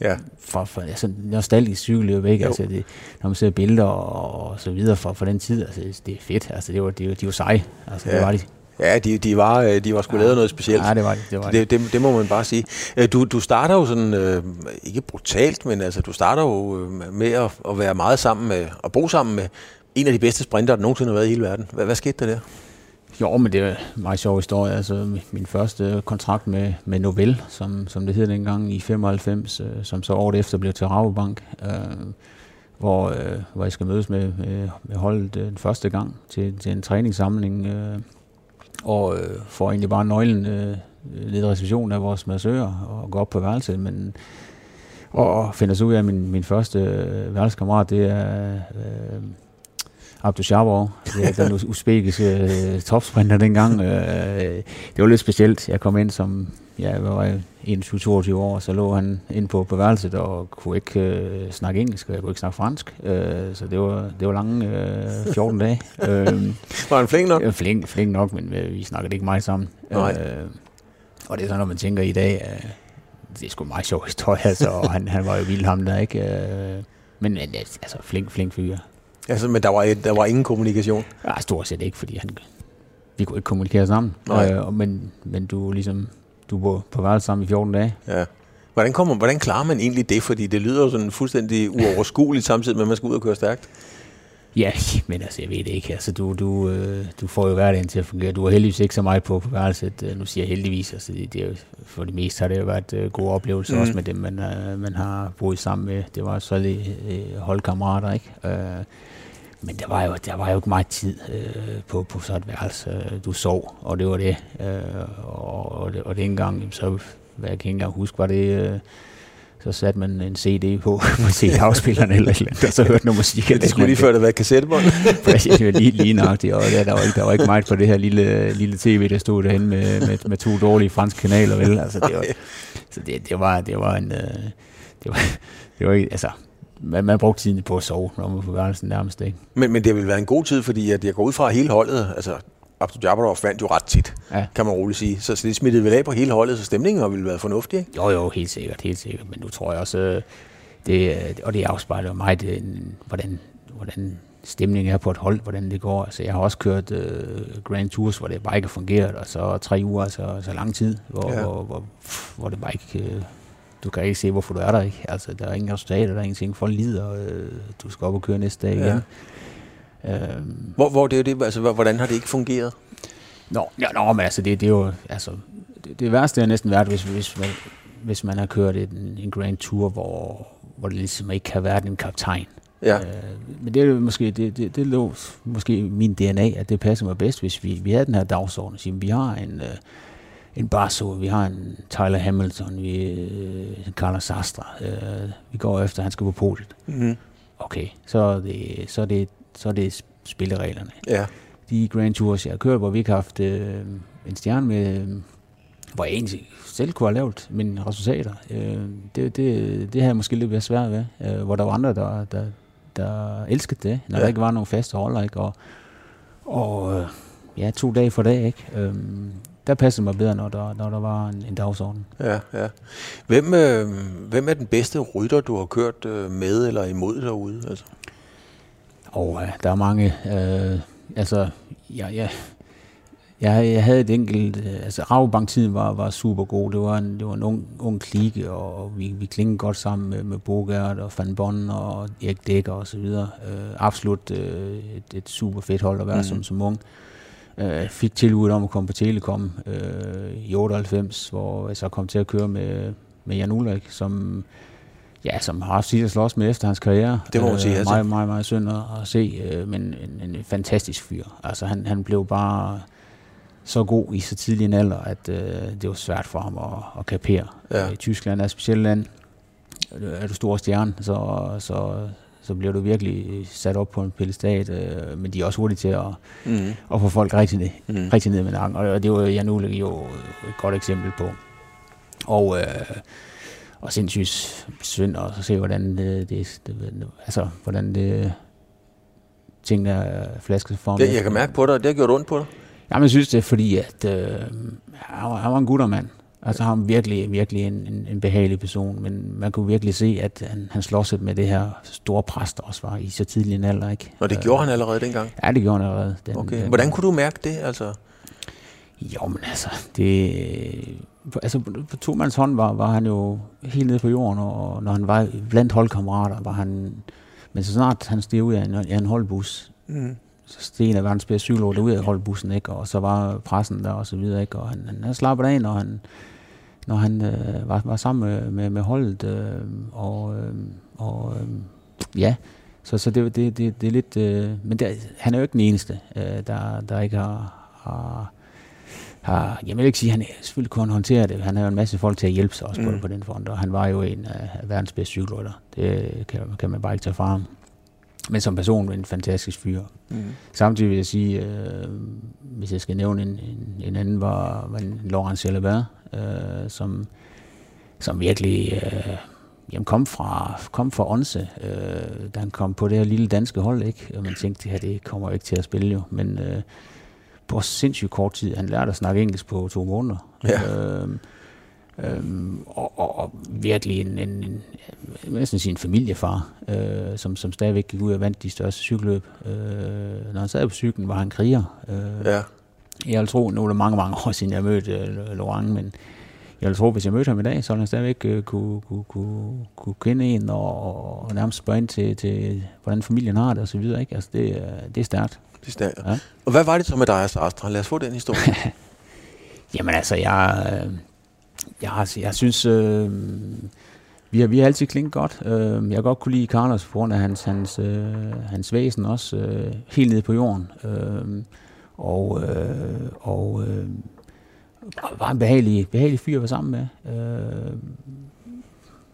C: ja. fra, fra altså, nostalgisk cykelløb, ikke? Altså, det, når man ser billeder og, og så videre fra, fra den tid, altså, det er fedt, altså, det var, det, var, de var seje, altså, ja. det var de.
B: Ja, de, de var, øh, de var sgu ja. lavet noget specielt.
C: Ja, det var det.
B: Det, var det. Det, det, det må man bare sige. Øh, du, du starter jo sådan, øh, ikke brutalt, men altså, du starter jo øh, med at, at være meget sammen med, og bo sammen med en af de bedste sprinter, der nogensinde har været i hele verden. Hvad, hvad skete der der?
C: Jo, men det er en meget sjov historie. Altså, min første kontrakt med, med Novell, som, som det hed dengang i 95, øh, som så året efter blev til Rabobank, øh, hvor, øh, hvor jeg skal mødes med, med, med holdet øh, den første gang til, til en træningssamling øh, og øh, får egentlig bare nøglen øh, lidt reception af vores massører og går op på værelset, men og finder så ud af, at min, min første øh, værelseskammerat, det er øh, Abdu Shabov, det er den usbekiske øh, topsprinter dengang. Øh, det var lidt specielt. Jeg kom ind som ja, jeg var 21-22 år, så lå han ind på, på værelset og kunne ikke øh, snakke engelsk, og jeg kunne ikke snakke fransk. Øh, så det var, det var lange øh, 14 dage. (laughs)
B: øh, var han flink nok?
C: Øh, flink, flink nok, men øh, vi snakkede ikke meget sammen. Nej. Øh, og det er sådan, når man tænker i dag, øh, det er sgu en meget sjov historie, altså, og han, han var jo vild ham der, ikke? Øh, men altså, flink, flink fyr.
B: Altså, men der var, der var ingen kommunikation?
C: Ja, stort set ikke, fordi han, vi kunne ikke kommunikere sammen.
B: Nej.
C: Øh, men, men du ligesom, du var på værelse sammen i 14 dage.
B: Ja. Hvordan, kommer, hvordan klarer man egentlig det? Fordi det lyder jo sådan fuldstændig uoverskueligt, samtidig med, at man skal ud og køre stærkt.
C: Ja, (laughs) men altså, jeg ved det ikke. Altså, du, du, øh, du får jo hverdagen til at fungere. Du har heldigvis ikke så meget på, på værelset. Øh, nu siger jeg heldigvis. Altså, det, det er jo, for det meste har det jo været øh, gode oplevelser, mm. også med dem, man, øh, man har boet sammen med. Det var så lidt øh, holdkammerater, ikke? Øh, men der var jo, der var jo ikke meget tid øh, på, på sådan et værelse. Du sov, og det var det. Øh, og, og, det og det engang, så hvad jeg kan ikke engang huske, var det... Øh, så satte man en CD på, (laughs) på CD-afspilleren eller et eller andet, og så hørte noget musik. (laughs)
B: det skulle lige før det var kassettebånd. (laughs)
C: Præcis, lige, lige nøjagtigt, og der, der, var ikke, der var ikke meget på det her lille, lille tv, der stod derhen med, med, med to dårlige franske kanaler, vel? Altså, det var, så det, det, var, det var en... Øh, det var, det var ikke, altså, man, man brugte tiden på at sove, når man var på værelsen nærmest, ikke?
B: Men, men det ville være en god tid, fordi at jeg går ud fra hele holdet, altså Abdul Jabbarov vandt jo ret tit, ja. kan man roligt sige. Så, så det smittede vel af på hele holdet, så stemningen har vel været fornuftig, ikke?
C: Jo, jo, helt sikkert, helt sikkert. Men nu tror jeg også, øh, det, og det afspejler jo meget, øh, hvordan, hvordan stemningen er på et hold, hvordan det går. Altså, jeg har også kørt uh, Grand Tours, hvor det bare ikke har fungeret, og så tre uger, så, så lang tid, hvor, ja. hvor, hvor, hvor det bare ikke... Uh, du kan ikke se, hvorfor du er der, ikke? Altså, der er ingen resultater, der er ingenting. Folk lider, og uh, du skal op og køre næste dag igen. Ja.
B: Øhm, hvor, hvor det er det, altså, hvordan har det ikke fungeret?
C: Nå, ja, nå men altså, det, det er jo, altså, det, det værste er næsten været, hvis, hvis, man, hvis man har kørt en, en Grand Tour, hvor, hvor det ligesom ikke har været en kaptajn.
B: Ja. Øh,
C: men det er måske, det, det, det lå måske min DNA, at det passer mig bedst, hvis vi, vi havde den her dagsorden. Sige, vi har en, uh, en Barso, vi har en Tyler Hamilton, vi uh, Carlos Sastra. Uh, vi går efter, at han skal på podiet. Mm-hmm. Okay, så er det, så er det så er det spillereglerne.
B: Ja.
C: De Grand Tours, jeg har kørt, hvor vi ikke har haft øh, en stjerne med, øh, hvor jeg egentlig selv kunne have lavet mine resultater. Øh, det, det, det har jeg måske lidt været svært ved, øh, hvor der var andre, der, der, der elskede det, når ja. der ikke var nogen faste holder. Ikke? Og, og øh, ja, to dage for dag, ikke? Øh, der passede mig bedre, når der, når der var en, en dagsorden.
B: Ja, ja. Hvem, øh, hvem er den bedste rytter, du har kørt øh, med eller imod derude? Altså?
C: Og øh, der er mange, øh, altså, ja, ja, jeg, jeg havde et enkelt, øh, altså Rabobank-tiden var, var super god. Det var en, det var en ung, ung klike, og vi, vi klingede godt sammen med, med Bogert og Van Bonn og Erik Dækker og så videre. Øh, absolut øh, et, et, super fedt hold at være mm. som, som ung. Øh, fik tilbud om at komme på Telekom øh, i 98, hvor jeg så kom til at køre med, med Jan Ulrik, som ja, som har haft sit at slås med efter hans karriere.
B: Det må man sige.
C: Øh, meget, meget, meget synd at, at se, øh, men en, en fantastisk fyr. Altså, han, han blev bare så god i så tidlig en alder, at øh, det var svært for ham at, at kapere. Ja. I Tyskland er et specielt land. Er du stor stjerne, så, så, så bliver du virkelig sat op på en pedestal, øh, men de er også hurtige til at, mm. at få folk rigtig ned, mm. rigtig ned med nakken. Og det var Jan Ulrik jo et godt eksempel på. Og øh, og sindssygt synd at se, hvordan det, det, det altså, hvordan det tingene er flasket for
B: mig. Jeg kan mærke på dig, det har gjort ondt på dig.
C: Jamen, jeg synes det er fordi, at øh, han, var, han var en guttermand. Altså han var virkelig, virkelig en, en, en behagelig person, men man kunne virkelig se, at han, han slås med det her store præst, der også var i så tidlig en alder. Ikke?
B: Og det gjorde han allerede dengang?
C: Ja, det gjorde han allerede.
B: Den, okay. Den, Hvordan kunne du mærke det? Altså?
C: Jo, men altså, det, altså på to mands hånd var, var han jo helt nede på jorden, og når han var blandt holdkammerater, var han, men så snart han steg ud af en, af en holdbus, mm. så steg en af verdens bedste psykologer ud af holdbussen, ikke? og så var pressen der og så videre, ikke? og han, han, han slappede af, når han, når han øh, var, var sammen med, med, med holdet, øh, og, øh, og øh, ja, så, så det, det, det, det er lidt, øh, men det, han er jo ikke den eneste, øh, der, der ikke har, har har, jeg vil ikke sige, at han selvfølgelig kunne håndtere det. Han har jo en masse folk til at hjælpe sig også mm. på, på den front, og han var jo en af verdens bedste cykelrytter. Det kan, kan man bare ikke tage fra ham. Men som person en fantastisk fyr. Mm. Samtidig vil jeg sige, øh, hvis jeg skal nævne en, en, en anden, var, var en Laurent Jalabert, øh, som, som virkelig øh, jamen kom fra, kom fra Onse, øh, da han kom på det her lille danske hold, ikke? og man tænkte, det her det kommer ikke til at spille jo, men øh, på sindssygt kort tid. Han lærte at snakke engelsk på to måneder. Ja. Øh, Øhm, og, og, og virkelig en, en, en næsten sin familiefar, øh, som, som stadigvæk gik ud og vandt de største cykelløb. Øh, når han sad på cyklen, var han kriger. Øh, ja. Jeg vil tro, nu er det mange, mange år siden, jeg mødte øh, Laurent, men jeg vil tro, hvis jeg mødte ham i dag, så ville han stadigvæk øh, kunne, kunne, kunne, kunne kende en og, og nærmest spørge ind til, til, hvordan familien har det og så videre. Ikke? Altså, det, det er stærkt.
B: Det er stærkt. Ja. Og hvad var det så med dig og Astra? Lad os få den historie. (laughs)
C: Jamen altså, jeg, øh, jeg, altså, jeg synes, øh, vi, har, vi har altid klinget godt. Øh, jeg kan godt kunne lide Carlos på grund af hans, hans, øh, hans væsen også, øh, helt nede på jorden. Øh, og øh, og øh, var en behagelig, behagelig fyr at være sammen med. Øh,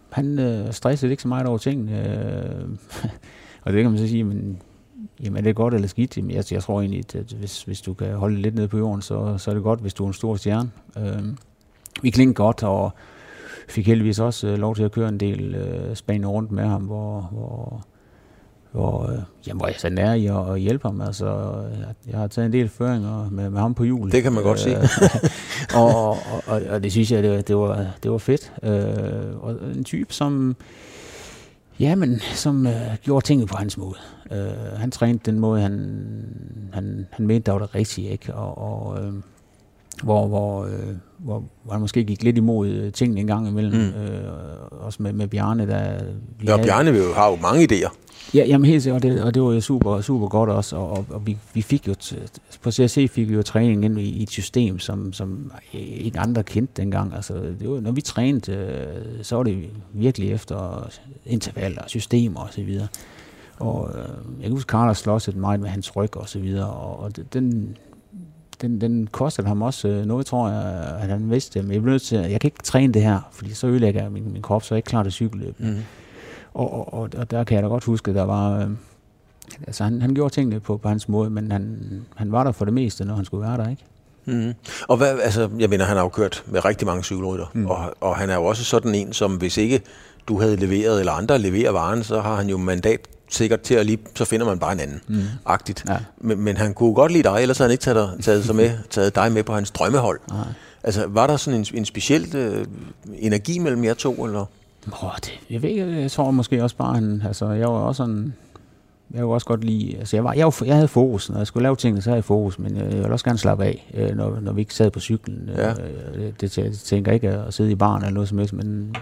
C: han øh, stressede ikke så meget over tingene. Øh, (laughs) og det kan man så sige, men jamen er det godt eller skidt? Jamen, jeg, jeg tror egentlig, at hvis, hvis du kan holde lidt nede på jorden, så, så er det godt, hvis du er en stor stjerne. Øh, vi klingede godt, og fik heldigvis også øh, lov til at køre en del øh, Spanien rundt med ham, hvor, hvor, hvor, øh, jamen, hvor jeg så nær i at, at hjælpe ham. Altså, jeg, jeg har taget en del føringer med, med ham på jul.
B: Det kan man godt øh, se. (laughs)
C: og, og, og, og det synes jeg, det, det, var, det var fedt. Øh, og en type, som... Ja, men som øh, gjorde tingene på hans måde. Øh, han trænede den måde, han, han, han mente, der var det rigtige, ikke? Og, og øh, hvor, hvor, øh, hvor, hvor han måske gik lidt imod øh, tingene en gang imellem. Mm. Øh, også med, med Bjarne, der...
B: Vi ja, havde, Bjarne jo, har jo mange idéer.
C: Ja, jamen helt sikkert, og det, og det var jo super, super godt også, og, og, og vi, vi fik jo, på CSC fik vi jo træning ind i, i et system, som, som ikke andre kendte dengang. Altså, det var, når vi trænede, øh, så var det virkelig efter intervaller, systemer og så videre. Og øh, jeg kan huske, Carlos slåsede meget med hans ryg og så videre, og, og den, den, den kostede ham også øh, noget, tror jeg, at han vidste. Men jeg blev nødt til, jeg kan ikke træne det her, fordi så ødelægger jeg min, min krop, så er jeg ikke klar til cykelløb. Mm. Og, og, og, og, der kan jeg da godt huske, der var... Øh, altså han, han gjorde tingene på, på hans måde, men han, han var der for det meste, når han skulle være der, ikke?
B: Mm. Og hvad, altså, jeg mener, han har jo kørt med rigtig mange cykelrytter, mm. og, og han er jo også sådan en, som hvis ikke du havde leveret, eller andre leverer varen, så har han jo mandat sikkert til at lige, så finder man bare en anden, mm. agtigt. Ja. Men, men han kunne godt lide dig, ellers havde han ikke taget, taget, sig med, (laughs) taget dig med på hans drømmehold. Nej. Altså, var der sådan en, en speciel øh, energi mellem jer to, eller?
C: Oh, det, jeg ved ikke, jeg tror måske også bare, han, altså, jeg var også sådan, jeg kunne også godt lide, altså jeg, var, jeg, var, jeg havde fokus, når jeg skulle lave tingene, så havde jeg fokus, men jeg, jeg ville også gerne slappe af, øh, når, når vi ikke sad på cyklen. Ja. Øh, det, det, tænker ikke at sidde i baren eller noget som helst, men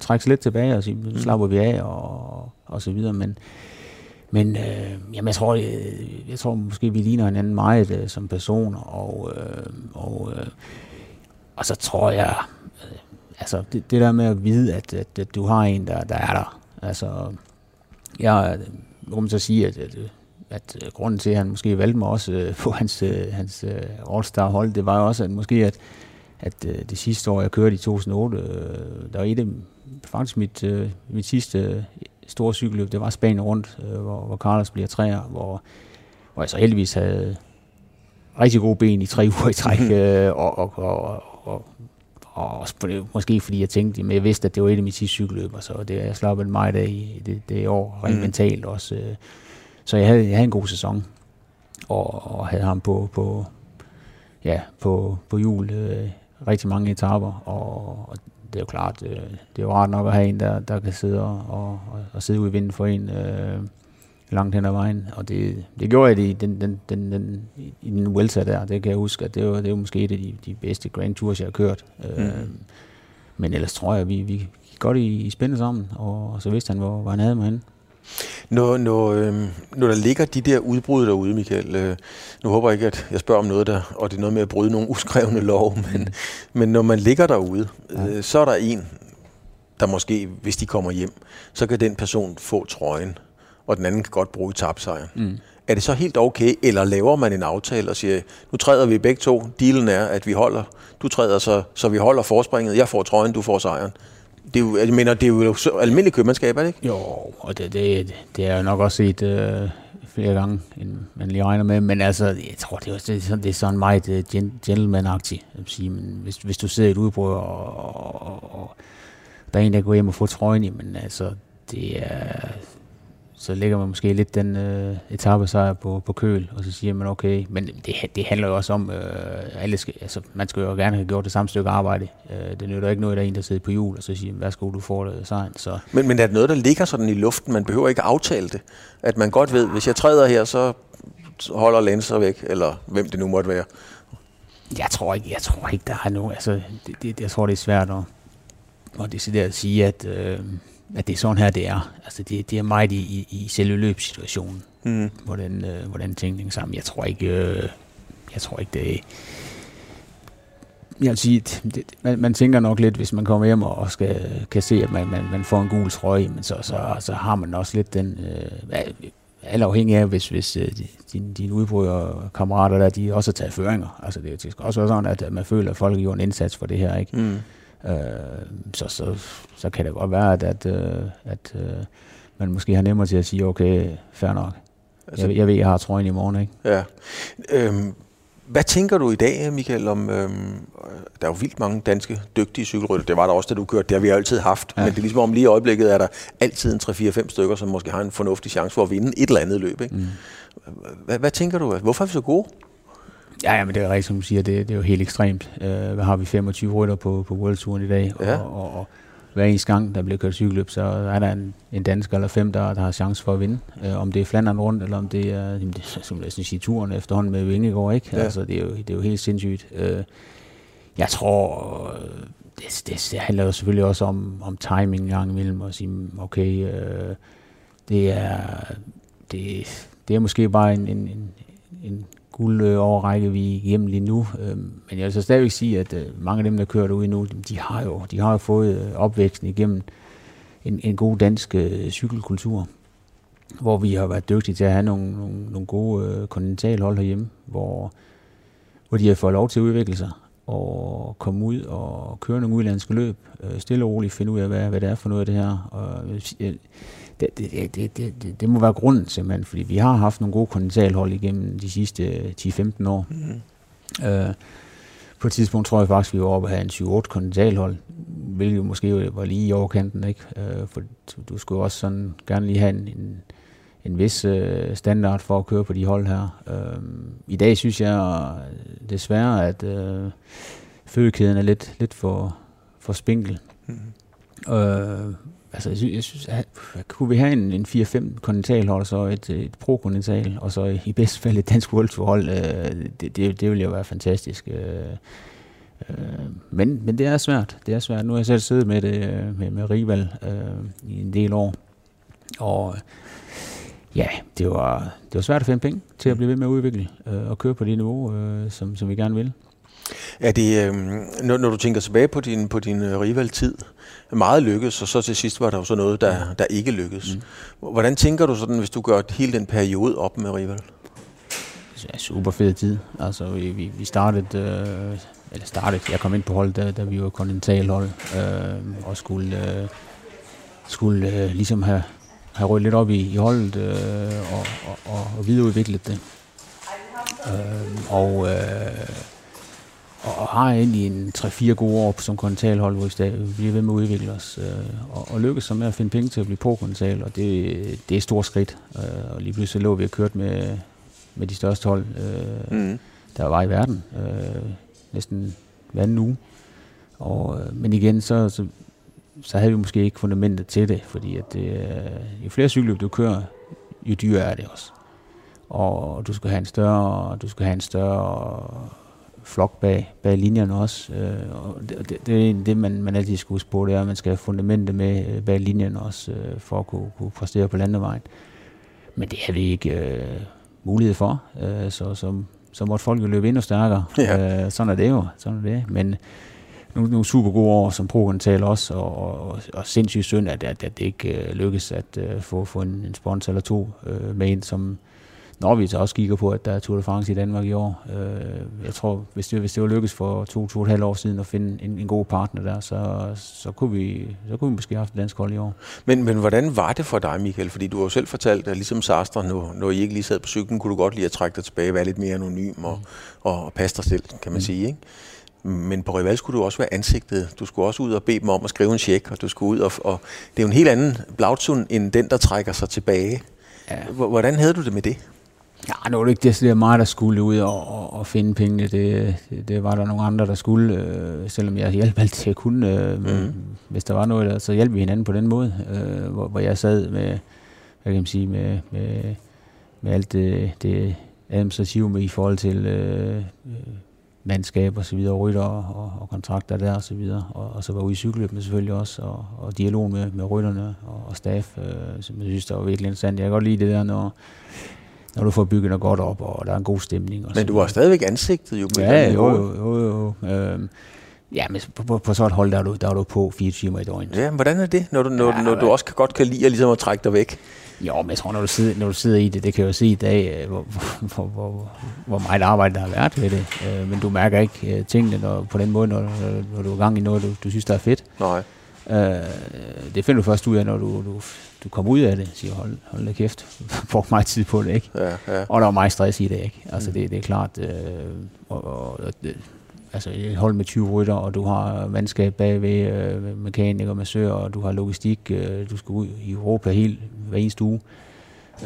C: trække sig lidt tilbage og sige, nu slapper vi af og, og så videre, men men øh, jamen, jeg, tror, jeg, jeg tror måske, vi ligner hinanden meget øh, som personer, og, øh, og, øh, og så tror jeg, øh, altså det, det der med at vide, at, at, at du har en, der, der er der. Altså, jeg øh, må så sige, at, at, at øh, grunden til, at han måske valgte mig også øh, på hans, øh, hans øh, All-Star hold, det var jo også, at måske at, at øh, det sidste år, jeg kørte i 2008, øh, der var et af, faktisk mit, øh, mit sidste store cykelløb, det var Spanien rundt, øh, hvor, hvor Carlos bliver træer, hvor, hvor jeg så heldigvis havde rigtig gode ben i tre (laughs) uger i træk, øh, og, og, og, og, og også måske fordi jeg tænkte, men jeg vidste, at det var et af mine sidste cykelløb, så det jeg slappet meget af i det, det år, rent mm. mentalt også. Øh, så jeg havde, jeg havde en god sæson, og, og havde ham på, på, ja, på, på jul øh, rigtig mange etaper, og, og det er jo klart, øh, det er jo rart nok at have en, der, der kan sidde og, og, og sidde ude i vinden for en øh, langt hen ad vejen. Og det, det gjorde jeg i den, den, den, den, i den Vuelta der. Det kan jeg huske, at det var, det var måske et af de, de bedste Grand Tours, jeg har kørt. Øh, mm. Men ellers tror jeg, at vi, vi gik godt i, i spændende sammen, og så vidste han, hvor, hvor han havde mig henne.
B: Når, når, øh, når der ligger de der udbrud derude, Michael, øh, nu håber jeg ikke, at jeg spørger om noget der, og det er noget med at bryde nogle uskrevne (laughs) lov, men, mm. men når man ligger derude, øh, så er der en, der måske, hvis de kommer hjem, så kan den person få trøjen, og den anden kan godt bruge tabsejren. Mm. Er det så helt okay, eller laver man en aftale og siger, nu træder vi begge to, dealen er, at vi holder, du træder så, så vi holder forspringet, jeg får trøjen, du får sejren det er jo, jeg mener, det er jo så almindeligt købmandskab, er det ikke?
C: Jo, og det, det, det er jo nok også set øh, flere gange, end man lige regner med. Men altså, jeg tror, det er, det er, sådan, det er sådan meget uh, gentleman-agtigt. Sige. Men hvis, hvis du sidder i et udbrud, og, og, og, der er en, der går hjem og får trøjen i, men altså, det er så lægger man måske lidt den øh, etappesejr på, på køl, og så siger man, okay, men det, det handler jo også om, øh, alle skal, altså, man skal jo gerne have gjort det samme stykke arbejde. Øh, det nytter ikke noget, der er en, der sidder på jul, og så siger, værsgo, du får det sejren. Så.
B: Men, men er det noget, der ligger sådan i luften? Man behøver ikke aftale det. At man godt ved, hvis jeg træder her, så holder Lenser væk, eller hvem det nu måtte være.
C: Jeg tror ikke, jeg tror ikke der er nogen, altså, det, det, jeg tror, det er svært at, at decideret at sige, at, øh, at det er sådan her, det er. Altså, det, det er meget i, i, i selve løbssituationen, mm. hvordan, øh, hvordan tingene hænger sammen. Jeg tror ikke, øh, jeg tror ikke, det er... Jeg vil sige, det, man, man tænker nok lidt, hvis man kommer hjem og skal, kan se, at man, man, man får en gul trøje, men så, så, så har man også lidt den... Øh, alt afhængig af, hvis, hvis uh, dine, din udbrydere kammerater der, de også har taget føringer. Altså det, det skal også være sådan, at man føler, at folk gjort en indsats for det her, ikke? Mm. Øh, så, så, så kan det godt være, at, at, øh, at uh, man måske har nemmere til at sige, okay, fair nok. Altså, jeg, jeg ved, jeg har trøjen i morgen, ikke?
B: Ja. Øhm, hvad tænker du i dag, Michael, om... Øhm, der er jo vildt mange danske dygtige cykelrytter. Det var der også, da du kørte. Det har vi altid haft. Ja. Men det er ligesom om lige i øjeblikket er der altid en 3-4-5 stykker, som måske har en fornuftig chance for at vinde et eller andet løb. Ikke? Mm. Hvad, hvad tænker du? Hvorfor er vi så gode?
C: Ja, ja men det er rigtigt, som du siger. Det, det er jo helt ekstremt. Uh, hvad har vi? 25 rytter på, på World Touren i dag. Ja. Og, og, og hver eneste gang, der bliver kørt cykelløb, så er der en, en dansker eller fem, der, der har chance for at vinde. Uh, om det er Flandern rundt, eller om det er, det, som jeg sige, turen efterhånden med Vingegaard, ikke? Ja. Altså, det, er jo, det er jo helt sindssygt. Uh, jeg tror, det, det, det handler jo selvfølgelig også om, om timing en gang imellem, og sige, okay, uh, det er, det, det er måske bare en, en, en, en guldoverrække, vi er igennem lige nu. Øhm, men jeg vil så stadigvæk sige, at øh, mange af dem, der kører derude nu, de har jo, de har jo fået øh, opvæksten igennem en, en god dansk øh, cykelkultur, hvor vi har været dygtige til at have nogle, nogle, nogle gode kontinentalhold herhjemme, hvor, hvor de har fået lov til at udvikle sig og komme ud og køre nogle udlandske løb, stille og roligt finde ud af, hvad, hvad det er for noget af det her. Og, det, det, det, det, det må være grunden simpelthen, fordi vi har haft nogle gode kontinentalhold igennem de sidste 10-15 år. Mm. Øh, på et tidspunkt tror jeg faktisk, vi var oppe at have en 7-8 kontinentalhold, hvilket måske var lige i overkanten, ikke? Øh, for du skulle også sådan gerne lige have en, en, en vis øh, standard for at køre på de hold her. Øh, I dag synes jeg desværre, at øh, fødekæden er lidt, lidt for, for spinkel. Mm. Øh, altså, jeg synes, jeg synes at, kunne vi have en, en 4-5 kontinentalhold, så et, et pro-kontinental, og så i bedste fald et dansk World hold, øh, det, det, det ville jo være fantastisk. Øh, øh, men, men det er svært. Det er svært. Nu har jeg selv siddet med det øh, med, med Rival øh, i en del år, og øh, ja, det var, det var svært at finde penge til at blive ved med at udvikle øh, og køre på det niveau, øh, som, som vi gerne vil.
B: Er det, øh, når, når du tænker tilbage på din, på din øh, rivaltid, meget lykkedes, og så til sidst var der jo så noget, der, der ikke lykkedes. Mm. Hvordan tænker du sådan, hvis du gør hele den periode op med rival?
C: Ja, super fed tid. Altså, vi, vi, vi startede, øh, eller startede, jeg kom ind på holdet, da, da vi var kontinentalhold, øh, og skulle, øh, skulle øh, ligesom have, have rødt lidt op i, i holdet øh, og, og, og, og videreudviklet det. Øh, og øh, og, har egentlig en 3-4 gode år som kontinentalhold, hvor vi bliver ved med at udvikle os, øh, og, og lykkes så med at finde penge til at blive pro-kontinental, og det, det er et stort skridt. Øh, og lige pludselig lå vi og kørt med, med de største hold, øh, mm. der var i verden, øh, næsten hver anden uge. Og, øh, men igen, så, så, så havde vi måske ikke fundamentet til det, fordi at det, øh, jo flere cykler du kører, jo dyrere er det også. Og du skal have en større, du skal have en større flok bag, bag linjerne også. Øh, og det, det, det er det, man, man altid skal huske på, det er, at man skal have fundamentet med øh, bag linjerne også, øh, for at kunne, kunne præstere på landevejen. Men det har vi ikke øh, mulighed for, øh, så, så, så måtte folk jo løbe endnu stærkere. Ja. Øh, sådan er det jo. Sådan er det. Men nogle, nogle super gode år som pro også, og, og, og sindssygt synd, at, at, at det ikke øh, lykkes at øh, få, få en, en sponsor eller to øh, med ind, som, når vi så også kigger på, at der er Tour de France i Danmark i år. Øh, jeg tror, hvis det, hvis det var lykkes for to, to og et halvt år siden at finde en, en god partner der, så, så, kunne vi, så kunne vi måske have haft dansk hold i år.
B: Men, men hvordan var det for dig, Michael? Fordi du har jo selv fortalt, at ligesom Sastra, når, når I ikke lige sad på cyklen, kunne du godt lide at trække dig tilbage, være lidt mere anonym og, mm. og, og passe dig selv, kan man mm. sige. Ikke? Men på Rival skulle du også være ansigtet. Du skulle også ud og bede dem om at skrive en check, og du skulle ud og... og det er jo en helt anden Blautsund, end den, der trækker sig tilbage. Ja. Hvordan havde du det med det?
C: Ja, nu var det ikke er mig, der skulle ud og, og, og finde pengene. Det, det, det var der nogle andre, der skulle, øh, selvom jeg hjalp altid, jeg kunne. Øh, mm. Hvis der var noget, der, så hjalp vi hinanden på den måde, øh, hvor, hvor jeg sad med, hvad kan man sige, med, med, med alt det, det administrative med i forhold til øh, mandskab og så videre, rytter og, og kontrakter der og så videre, og, og så var ude i cykelløbene selvfølgelig også, og, og dialog med, med rytterne og, og staff, øh, som jeg synes, der var virkelig interessant. Jeg kan godt lide det der, når, når du får bygget noget godt op, og der er en god stemning. Og
B: men du har stadigvæk ansigtet jo
C: på ja, jo, jo, jo, jo. Øhm, Ja, men på, på, på sådan et hold, der er, du, der er du på fire timer i døgnet.
B: Ja, men hvordan er det, når du, når, ja, når du også kan, godt kan lide at, ligesom at trække dig væk?
C: Jo, men jeg tror, når du sidder, når du sidder i det, det kan jeg jo se i dag, øh, hvor, hvor, hvor, hvor meget arbejde der har været ved det. Øh, men du mærker ikke uh, tingene når, på den måde, når, når du er gang i noget, du, du synes, der er fedt.
B: Nej.
C: Uh, det finder du først ud af, når du, du, du kommer ud af det, siger, hold, hold da kæft, (laughs) får meget tid på det, ikke?
B: Ja, ja.
C: Og der er meget stress i det, ikke? Altså, mm. det, det er klart, uh, og, og, og altså et hold med 20 rytter, og du har mandskab bagved, øh, mekanikere, massører, og du har logistik, øh, du skal ud i Europa helt hver eneste uge.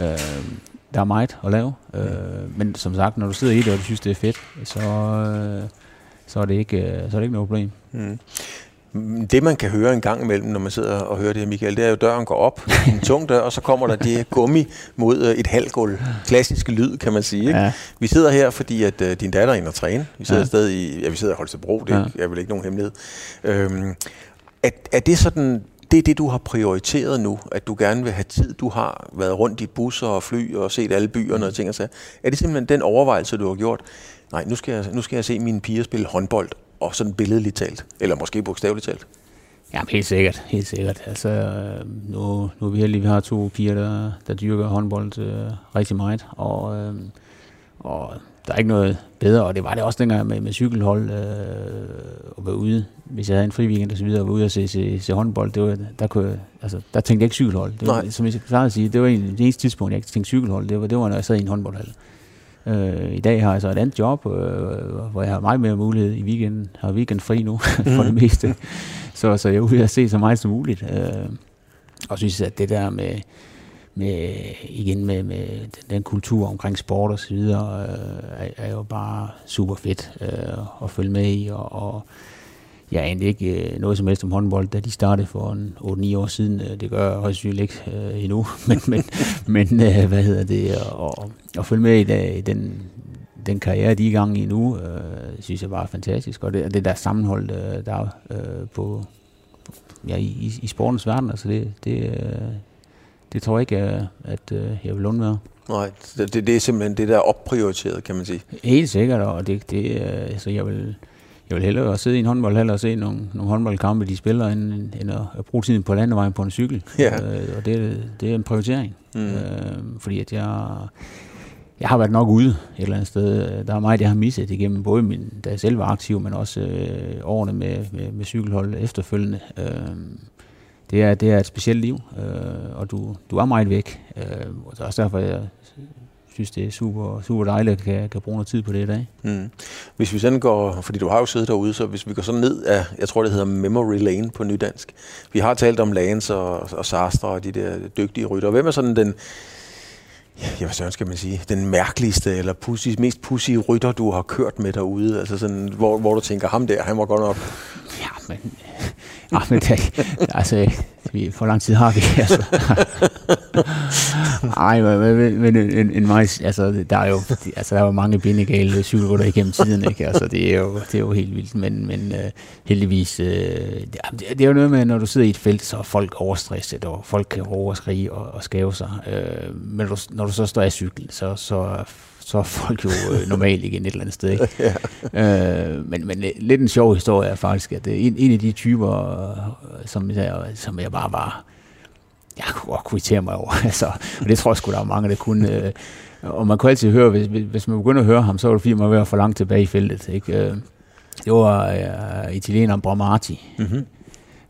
C: Øh, der er meget at lave, øh, men som sagt, når du sidder i det, og du synes, det er fedt, så, øh, så, er, det ikke, øh, så er det ikke noget problem. Mm.
B: Det, man kan høre en gang imellem, når man sidder og hører det her, Michael, det er jo, at døren går op, en tung dør, og så kommer der det gummi mod øh, et halvgulv. Klassiske lyd, kan man sige. Ikke? Ja. Vi sidder her, fordi at uh, din datter er inde og træne. Vi sidder ja. stadig i, ja, vi sidder i Holstebro, det ja. er vel ikke nogen hemmelighed. Øhm, er, er det sådan, det er det, du har prioriteret nu, at du gerne vil have tid. Du har været rundt i busser og fly og set alle byerne og ting og sager. Er det simpelthen den overvejelse, du har gjort? Nej, nu skal jeg, nu skal jeg se mine piger spille håndbold, og sådan billedligt talt, eller måske bogstaveligt talt?
C: Ja, helt sikkert, helt sikkert. Altså, nu, nu er vi heldige, vi har to piger, der, der dyrker håndbold øh, rigtig meget, og, øh, og der er ikke noget bedre, og det var det også dengang med, med cykelhold, øh, at være ude, hvis jeg havde en fri weekend og så videre, og være ude og se, se, se håndbold, det var, der, kunne, altså, der tænkte jeg ikke cykelhold. Det var, som jeg plejer at sige, det var en, det eneste tidspunkt, jeg ikke tænkte cykelhold, det var, det var, når jeg sad i en håndboldhal. Øh, I dag har jeg så et andet job, øh, hvor jeg har meget mere mulighed i weekenden. Har weekend fri nu, (laughs) for det meste. Så, så jeg er ude at se så meget som muligt. Øh, og synes, at det der med, med igen med, med den kultur omkring sport og så videre, øh, er, er jo bare super fedt øh, at følge med i, og, og jeg anede ikke øh, noget som helst om håndbold, da de startede for en 8-9 år siden. Øh, det gør jeg højst ikke øh, endnu, (laughs) men, men, men øh, hvad hedder det, og, og følge med i, da, i den, den karriere, de er i gang i nu, øh, synes jeg bare er fantastisk. Og det, det der sammenhold, øh, der er øh, på, ja, i, i sportens verden, altså det, det, øh, det tror jeg ikke, at øh, jeg vil undvære.
B: Nej, det, det er simpelthen det, der er opprioriteret, kan man sige.
C: Helt sikkert, og det, det øh, altså jeg vil jeg vil hellere sidde i en håndboldhal og se nogle, nogle håndboldkampe, de spiller, end, end at, bruge tiden på landevejen på en cykel. Ja. Øh, og det, det er en prioritering. Mm. Øh, fordi at jeg, jeg har været nok ude et eller andet sted. Der er meget, jeg har misset igennem, både min, da jeg selv var aktiv, men også øh, årene med, med, med cykelhold efterfølgende. Øh, det er, det er et specielt liv, øh, og du, du er meget væk. Øh, og det er også derfor, jeg synes, det er super, super dejligt, at kan, kan bruge noget tid på det i dag. Mm.
B: Hvis vi sådan går, fordi du har jo siddet derude, så hvis vi går sådan ned af, jeg tror det hedder Memory Lane på nydansk. Vi har talt om Lance og, og Sastre og de der dygtige rytter. Hvem er sådan den, ja, hvad skal man sige, den mærkeligste eller pussy, mest pussy rytter, du har kørt med derude? Altså sådan, hvor, hvor du tænker, ham der, han var godt nok...
C: Men... Ja, men det, altså, vi, for lang tid har vi, (laughs) altså. Ej, men, men en, en majs, altså, der er jo, altså, der er jo mange bindegale cykelrytter igennem tiden, ikke? Altså, det er jo, det er jo helt vildt, men, men uh, heldigvis, uh, det, det, er jo noget med, når du sidder i et felt, så er folk overstresset, og folk kan overskrige og, og skave sig. Uh, men når du, når du så står af cykel, så, så så er folk jo øh, normalt igen et eller andet sted. Ikke? (laughs) ja. øh, men, men lidt en sjov historie er faktisk, at en, en af de typer, øh, som, jeg, som jeg bare var, jeg kunne godt kvittere mig over. (laughs) altså, og det tror jeg sgu, der er mange, der kunne. Øh, og man kunne altid høre, hvis, hvis man begynder at høre ham, så var det fordi, man var for langt tilbage i feltet. Ikke? Øh, det var uh, italieneren Bramati. Mm-hmm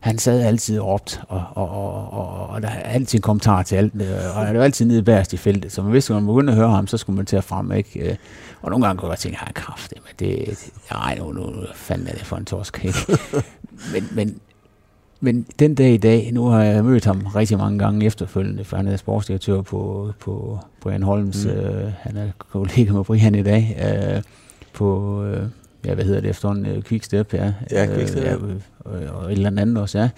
C: han sad altid og og, og, og, og, og der er altid en kommentar til alt, og han er jo altid nede bærest i feltet, så man vidste, når man begyndte at høre ham, så skulle man til at frem, ikke? Og nogle gange kunne jeg tænke, har kraft, men det, det ej, nu, nu fanden er det for en torsk, (laughs) ikke? men, men, men den dag i dag, nu har jeg mødt ham rigtig mange gange efterfølgende, for han er sportsdirektør på, på Brian Holms, mm. øh, han er kollega med Brian i dag, øh, på, øh, ja, hvad hedder det efterhånden, øh, Quickstep, ja.
B: Ja, Quickstep, øh, ja.
C: Og, og et eller andet også, ja.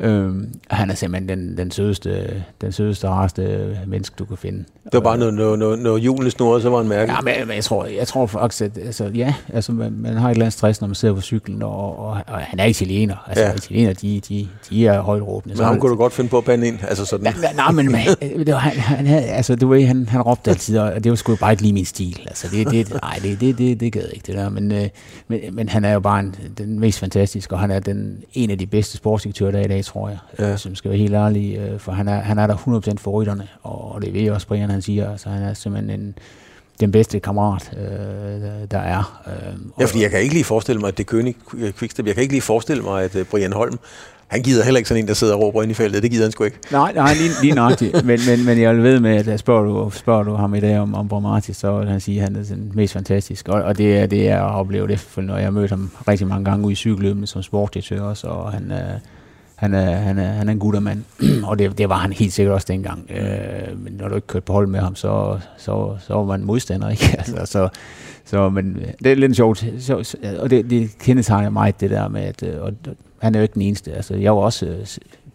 C: Øhm, han er simpelthen den, den sødeste, den sødeste, rareste menneske, du kan finde.
B: Det var bare noget, noget, noget, noget julende snor, så var han mærke.
C: Ja, men, men jeg, tror, jeg tror faktisk, at altså, ja, altså, man, man har et eller andet stress, når man sidder på cyklen, og, og, og han er italiener. Altså, ja. italiener, de, de, de er højt råbende.
B: Men ham kunne du godt finde på at bande ind? Altså sådan.
C: Nej, nej, men man, det var, han, han, havde, altså, du ved, han, han råbte altid, og det var sgu bare ikke lige min stil. Altså, det, det, nej, det, det, det, det gad ikke, det der. Men, øh, men, men han er jo bare en, den mest fantastiske, og han er den, en af de bedste sportsdirektører der i dag, tror jeg. Ja som skal være helt ærlig, øh, for han er, han er der 100% for rytterne, og det ved jeg også, Brian han siger, altså han er simpelthen en, den bedste kammerat, øh, der er. Øh,
B: ja, fordi jeg kan ikke lige forestille mig, at det König Quickstep, jeg kan ikke lige forestille mig, at uh, Brian Holm, han gider heller ikke sådan en, der sidder og råber ind i feltet. Det gider han sgu ikke.
C: Nej, nej lige, lige nøjagtigt. (laughs) men, men, men jeg vil ved med, at spørger du, spørger du ham i dag om, om Bromati, så vil han sige, at han er den mest fantastisk. Og, og det, er, det er at opleve det, for når jeg har mødt ham rigtig mange gange ude i cykelløbet som sportdirektør også, og han, øh, han er, han er, han er en guttermand, (clears throat) og det, det var han helt sikkert også dengang. Øh, men når du ikke kørte på hold med ham, så, så, så var man modstander, (laughs) ikke? altså, så, så, men det er lidt sjovt, så, og det, det kendetegner mig det der med, at øh, og, han er jo ikke den eneste. Altså, jeg var også øh,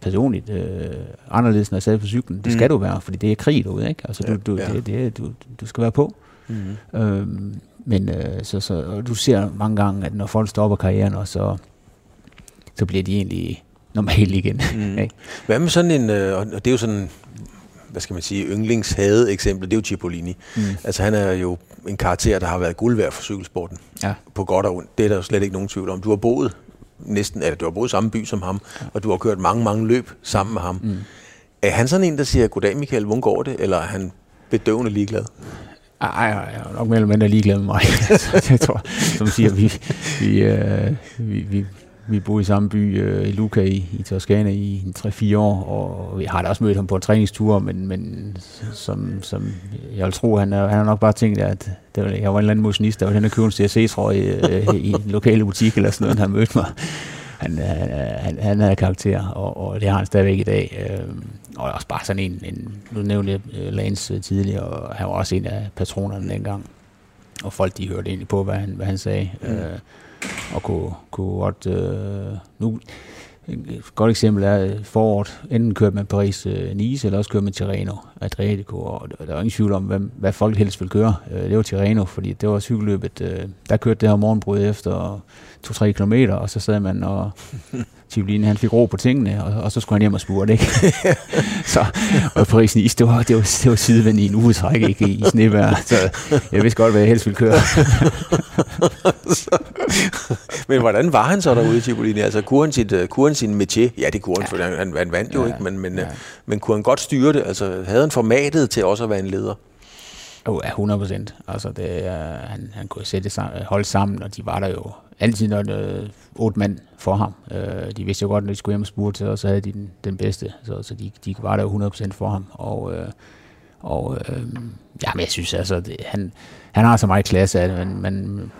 C: personligt øh, anderledes, når jeg sad på cyklen. Det skal mm. du være, fordi det er krig derude, ikke? Altså, du, du, ja. det, det, du, du skal være på. Mm. Øhm, men øh, så, så, og du ser mange gange, at når folk stopper karrieren, og så, så bliver de egentlig normal igen. Mm. (laughs)
B: Hvad med sådan en, øh, og det er jo sådan, hvad skal man sige, yndlingshade eksempel, det er jo Cipollini. Mm. Altså han er jo en karakter, der har været guld værd for cykelsporten. Ja. På godt og ondt. Det er der jo slet ikke nogen tvivl om. Du har boet næsten, eller du har boet i samme by som ham, ja. og du har kørt mange, mange løb sammen med ham. Mm. Er han sådan en, der siger, goddag Michael, hvordan går det? Eller er han bedøvende ligeglad?
C: Ej, jeg er nok mere eller mindre ligeglad med mig. (laughs) jeg tror, som siger, vi, vi, øh, vi, vi, vi boede i samme by øh, i Luca i, i Toskana i 3-4 år, og vi har da også mødt ham på en træningstur, men, men som, som jeg vil tro, han, er, han har nok bare tænkt, at det var, jeg var en eller anden motionist, der var henne og købe en CSC-trøje øh, i en lokale butik eller sådan noget, han mødte mig. Han, han, han havde karakter, og, og det har han stadigvæk i dag. Øh, og også bare sådan en, en nu nævnte jeg øh, Lance tidligere, og han var også en af patronerne dengang. Og folk, de hørte egentlig på, hvad han, hvad han sagde. Mm. Øh, og kunne, kunne godt... Øh, nu, et godt eksempel er øh, foråret, enten kørte man Paris-Nice, øh, eller også kørte man Tirreno Adriatico, og der var ingen tvivl om, hvem, hvad folk helst ville køre. Øh, det var Tirreno, fordi det var cykelløbet, der kørte det her morgenbrud efter 2-3 kilometer, og så sad man og Tivolini, han fik ro på tingene, og, og så skulle han hjem og spurgte, ikke? (laughs) så, og Paris Nice, det var, det var, det var sidevind i en uge træk, ikke? I snevejr, så jeg vidste godt, hvad jeg helst ville køre. (laughs)
B: men hvordan var han så derude i Tivolini? Altså, kunne han, sit, uh, kunne han sin métier? Ja, det kunne han, for han, han, vandt jo ja, ikke, men, men, ja. uh, men kunne han godt styre det? Altså, havde han formatet til også at være en leder?
C: Jo, oh, ja, 100 procent. Altså, det, uh, han, han kunne sætte hold sammen, og de var der jo altid, når øh, otte mand for ham. Øh, de vidste jo godt, når de skulle hjem og spurgte, og så havde de den, den bedste. Så, så de, de var der jo 100% for ham. Og, øh, og øh, ja, men jeg synes altså, det, han, han har så meget klasse, at man, man,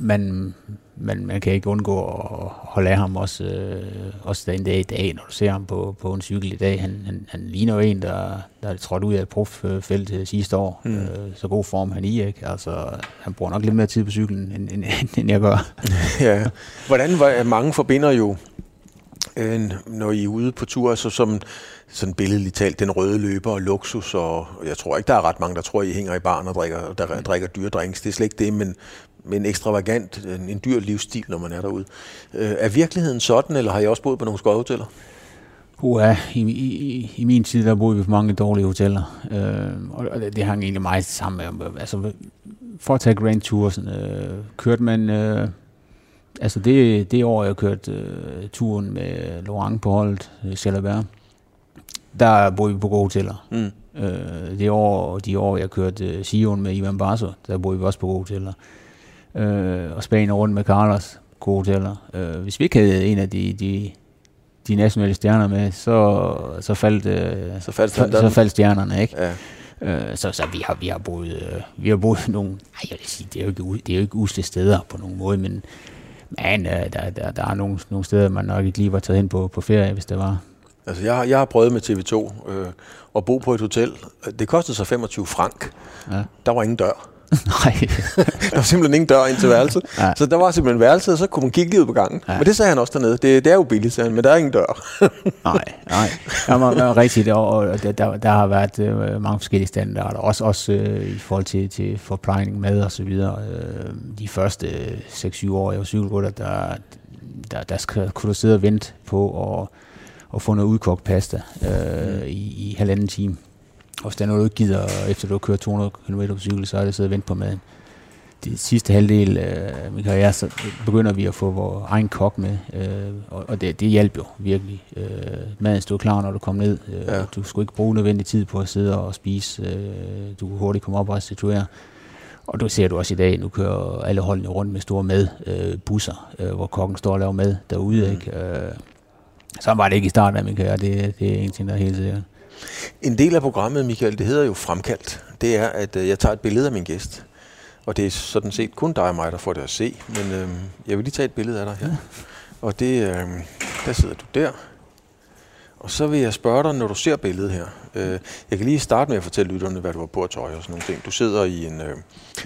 C: man, man, man kan ikke undgå at holde af ham også, øh, også den dag i dag, når du ser ham på, på en cykel i dag. Han, han, han ligner jo en, der, der er trådt ud af et proffelt sidste år. Mm. Øh, så god form han i, ikke? Altså, han bruger nok lidt mere tid på cyklen, end, end, end jeg gør. (laughs)
B: ja. Hvordan var, mange forbinder jo øh, når I er ude på tur, så som sådan billedligt talt, den røde løber og luksus, og jeg tror ikke, der er ret mange, der tror, I hænger i barn og drikker, der drikker dyre drinks. Det er slet ikke det, men, men ekstravagant, en, en dyr livsstil, når man er derude. Øh, er virkeligheden sådan, eller har I også boet på nogle skodhoteller?
C: Uha, i, i, i min tid, der boede vi på mange dårlige hoteller, øh, og det, det hang egentlig meget sammen med, altså for at tage Grand Toursen, øh, kørte man, øh, altså det, det år, jeg kørte øh, turen med Laurent på holdet, øh, Chalabert, der boede vi på gode hoteller. Mm. Øh, det år, de år, jeg kørte øh, Sion med Ivan Barso, der boede vi også på gode hoteller øh, og Spanien rundt med Carlos gode hoteller. Øh, hvis vi ikke havde en af de, de, de nationale stjerner med, så, så, faldt, øh,
B: Så faldt
C: så, så faldt stjernerne, ikke?
B: Ja.
C: Øh, så, så vi har, vi har boet, øh, vi har boet (laughs) nogle, nej, jeg vil sige, det er jo ikke, det er jo ikke usle steder på nogen måde, men, men øh, der, der, der er nogle, nogle steder, man nok ikke lige var taget hen på, på ferie, hvis det var.
B: Altså, jeg, jeg har prøvet med TV2 øh, at bo på et hotel. Det kostede så 25 frank.
C: Ja.
B: Der var ingen dør.
C: Nej, (laughs)
B: Der var simpelthen ingen dør ind til værelset.
C: Ja.
B: Så der var simpelthen værelset, og så kunne man kigge lige ud på gangen.
C: Ja.
B: Men det sagde han også dernede. Det, det er jo billigt, sagde han, men der er ingen dør. (laughs)
C: nej, nej. Der var, der var rigtigt, og, og der, der, der har været øh, mange forskellige standarder, også, også øh, i forhold til, til forplejning, mad og så videre. Øh, de første 6-7 år, jeg var cykelrytter, der, der, der skal, kunne du sidde og vente på at, at få noget udkogt pasta øh, i, i halvanden time. Og hvis der er noget, du ikke gider, efter du har kørt 200 km på cykel, så er det sidde og vente på maden. Det sidste halvdel af min karriere, så begynder vi at få vores egen kok med, øh, og, og det, det hjalp jo virkelig. Øh, maden stod klar, når du kom ned. Øh,
B: Ja.
C: Du skulle ikke bruge nødvendig tid på at sidde og spise. Øh, du kunne hurtigt komme op og restituere. Og du ser du også i dag, nu kører alle holdene rundt med store madbusser, øh, busser, øh, hvor kokken står og laver mad derude.
B: Mm.
C: Ikke? Øh, så var det ikke i starten af min karriere, det, det er en ting, der er helt sikkert.
B: En del af programmet, Michael, det hedder jo fremkaldt. Det er, at øh, jeg tager et billede af min gæst. Og det er sådan set kun dig og mig, der får det at se. Men øh, jeg vil lige tage et billede af dig her. Ja. Og det, øh, der sidder du der. Og så vil jeg spørge dig, når du ser billedet her. Øh, jeg kan lige starte med at fortælle lytterne, hvad du har på af tøj og sådan nogle ting. Du sidder i en, øh,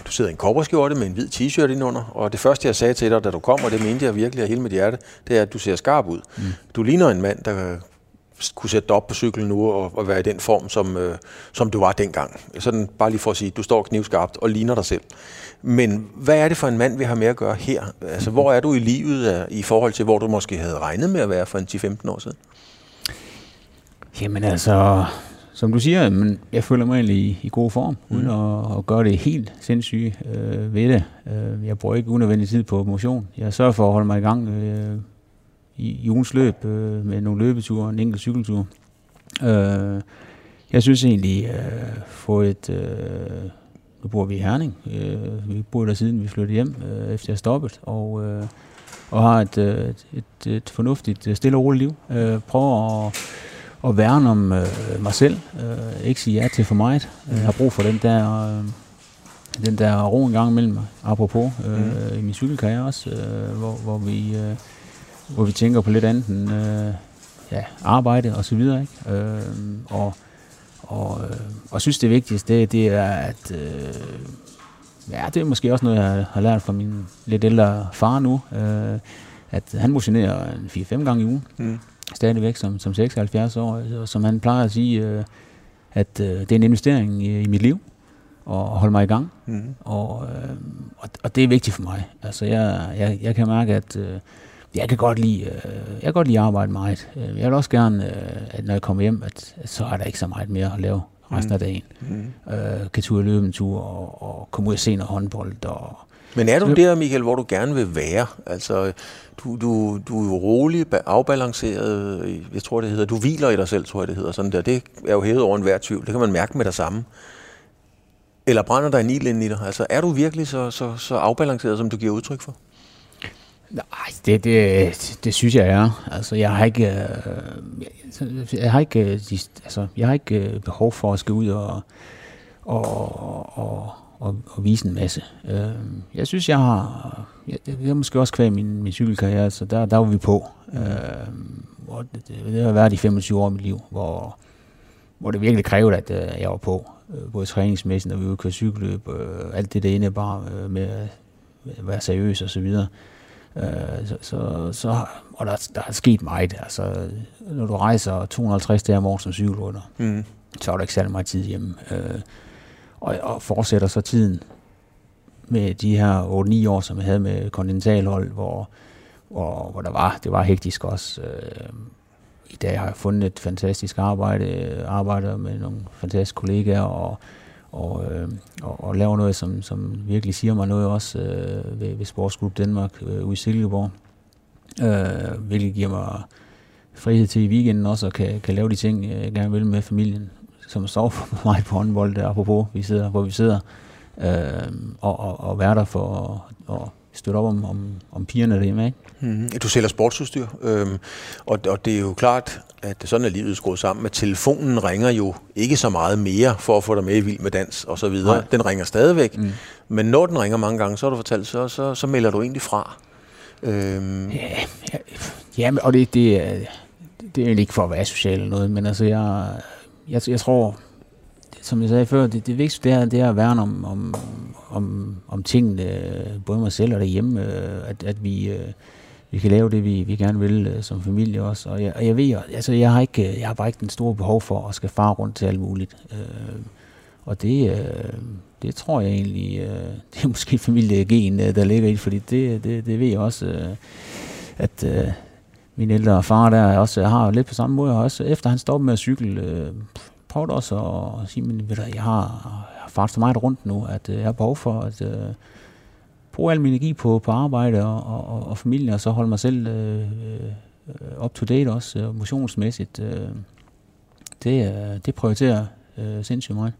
B: du sidder i en kobberskjorte med en hvid t-shirt indenunder. Og det første, jeg sagde til dig, da du kom, og det mente jeg virkelig af hele mit hjerte, det er, at du ser skarp ud. Mm. Du ligner en mand, der kunne sætte dig op på cyklen nu og, og være i den form, som, øh, som du var dengang. Sådan bare lige for at sige, du står knivskarpt og ligner dig selv. Men hvad er det for en mand, vi har med at gøre her? Altså, hvor er du i livet øh, i forhold til, hvor du måske havde regnet med at være for en 10-15 år siden?
C: Jamen altså, som du siger, men jeg føler mig egentlig i, i god form, mm. uden at, at gøre det helt sindssygt øh, ved det. Øh, jeg bruger ikke unødvendig tid på motion. Jeg sørger for at holde mig i gang øh, i, i ugens løb øh, med nogle løbeture og en enkelt cykeltur. Øh, jeg synes egentlig, øh, få et... Øh, nu bor vi i Herning. Øh, vi bor der siden vi flyttede hjem, øh, efter jeg stoppet. Og, øh, og har et, øh, et, et, et fornuftigt, øh, stille og roligt liv. Øh, prøver at at værne om øh, mig selv. Øh, ikke sige ja til for meget. Øh, Jeg har brug for den der, øh, den der ro en gang imellem, apropos øh, mm. i min cykelkarriere også, øh, hvor, hvor, vi, øh, hvor vi tænker på lidt andet end øh, ja, arbejde og så videre. Ikke? Øh, og, og, øh, og synes det vigtigste, det, det er, at øh, ja, det er måske også noget, jeg har lært fra min lidt ældre far nu, øh, at han motionerer en 4-5 gange i ugen
B: Mm.
C: stadigvæk som, som 76 år, og som han plejer at sige, øh, at øh, det er en investering i, i mit liv, og holde mig i gang,
B: Mm.
C: og, øh, og, og det er vigtigt for mig. Altså, jeg, jeg, jeg kan mærke, at øh, jeg kan godt lide, øh, jeg kan godt lide at arbejde meget. Øh, Jeg vil også gerne, øh, at når jeg kommer hjem, at, at så er der ikke så meget mere at lave resten af dagen.
B: Mm.
C: Øh, kan tur løbe en tur, og, og komme ud og se noget håndbold, og
B: Men er du der, Michael, hvor du gerne vil være? Altså, du, du, du er jo rolig, ba- afbalanceret, jeg tror det hedder, du hviler i dig selv, tror jeg det hedder, sådan der. Det er jo hævet over enhver tvivl, det kan man mærke med dig samme. Eller brænder der en ild ind i dig? Altså, er du virkelig så, så, så afbalanceret, som du giver udtryk for?
C: Nej, det, det, det synes jeg er. Altså, jeg har ikke, øh, jeg, har ikke, øh, altså, jeg har ikke øh, behov for at skal ud og, og, og, og, og vise en masse. Øh, jeg synes, jeg har, jeg, det er måske også kvæg min, min cykelkarriere, så der, der var vi på. Øh, hvor det, det, det har været i 25 år i mit liv, hvor, hvor det virkelig krævede, at øh, jeg var på. Øh, både træningsmæssigt, når vi var ude og køre cykelløb, øh, alt det, der indebar øh, med at være seriøs og så videre. Øh, så, så, så, og der, der er sket meget. Altså, når du rejser 250 dage om året som cykelrytter,
B: Mm.
C: så er der ikke særlig meget tid hjemme. Øh, og, og fortsætter så tiden med de her 8-9 år, som jeg havde med kontinentalhold, hvor, hvor, hvor der var, det var hektisk også. Øh, I dag har jeg fundet et fantastisk arbejde, arbejder med nogle fantastiske kollegaer, og, og, øh, og, og laver noget, som, som virkelig siger mig noget også øh, ved, ved Sportsgruppe Danmark øh, ude i Silkeborg. Øh, hvilket giver mig frihed til i weekenden også, og kan, kan lave de ting, jeg gerne vil med familien, som står (laughs) for mig på håndbold, der apropos, vi sidder, hvor vi sidder, øh, og, og, og være der for at, støtte op om, om, om pigerne derhjemme. Ikke?
B: Mm. Du sælger sportsudstyr, øhm, og, og det er jo klart, at sådan er livet skruet sammen, at telefonen ringer jo ikke så meget mere for at få dig med i Vild med Dans og så videre. Nej. Den ringer stadigvæk, mm. men når den ringer mange gange, så har du fortalt, så, så, så melder du egentlig fra.
C: Øhm. Ja, ja, ja, og det, det, er, det er ikke for at være social eller noget, men altså jeg, jeg, jeg tror, som jeg sagde før, det, det vigtigste det er, det er at værne om, om, om, om tingene, både mig selv og derhjemme, øh, at, at vi, øh, vi kan lave det, vi, vi gerne vil øh, som familie også. Og jeg, og jeg ved, altså jeg har, ikke, jeg har bare ikke den store behov for at skal fare rundt til alt muligt. Og det, det tror jeg egentlig, (laughs) det er måske familiegen, der ligger i, fordi det, det, det ved jeg også, at min ældre far der også har lidt på samme måde, også efter han stoppede med at cykle, prøvede også at sige, men ved du, jeg har, jeg har faktisk så meget rundt nu, at øh, jeg har behov for at øh, bruge al min energi på, på arbejde og, og, og familie, og så holde mig selv øh, up to date også, uh, motionsmæssigt. Øh, det, øh, det prioriterer øh, sindssygt meget.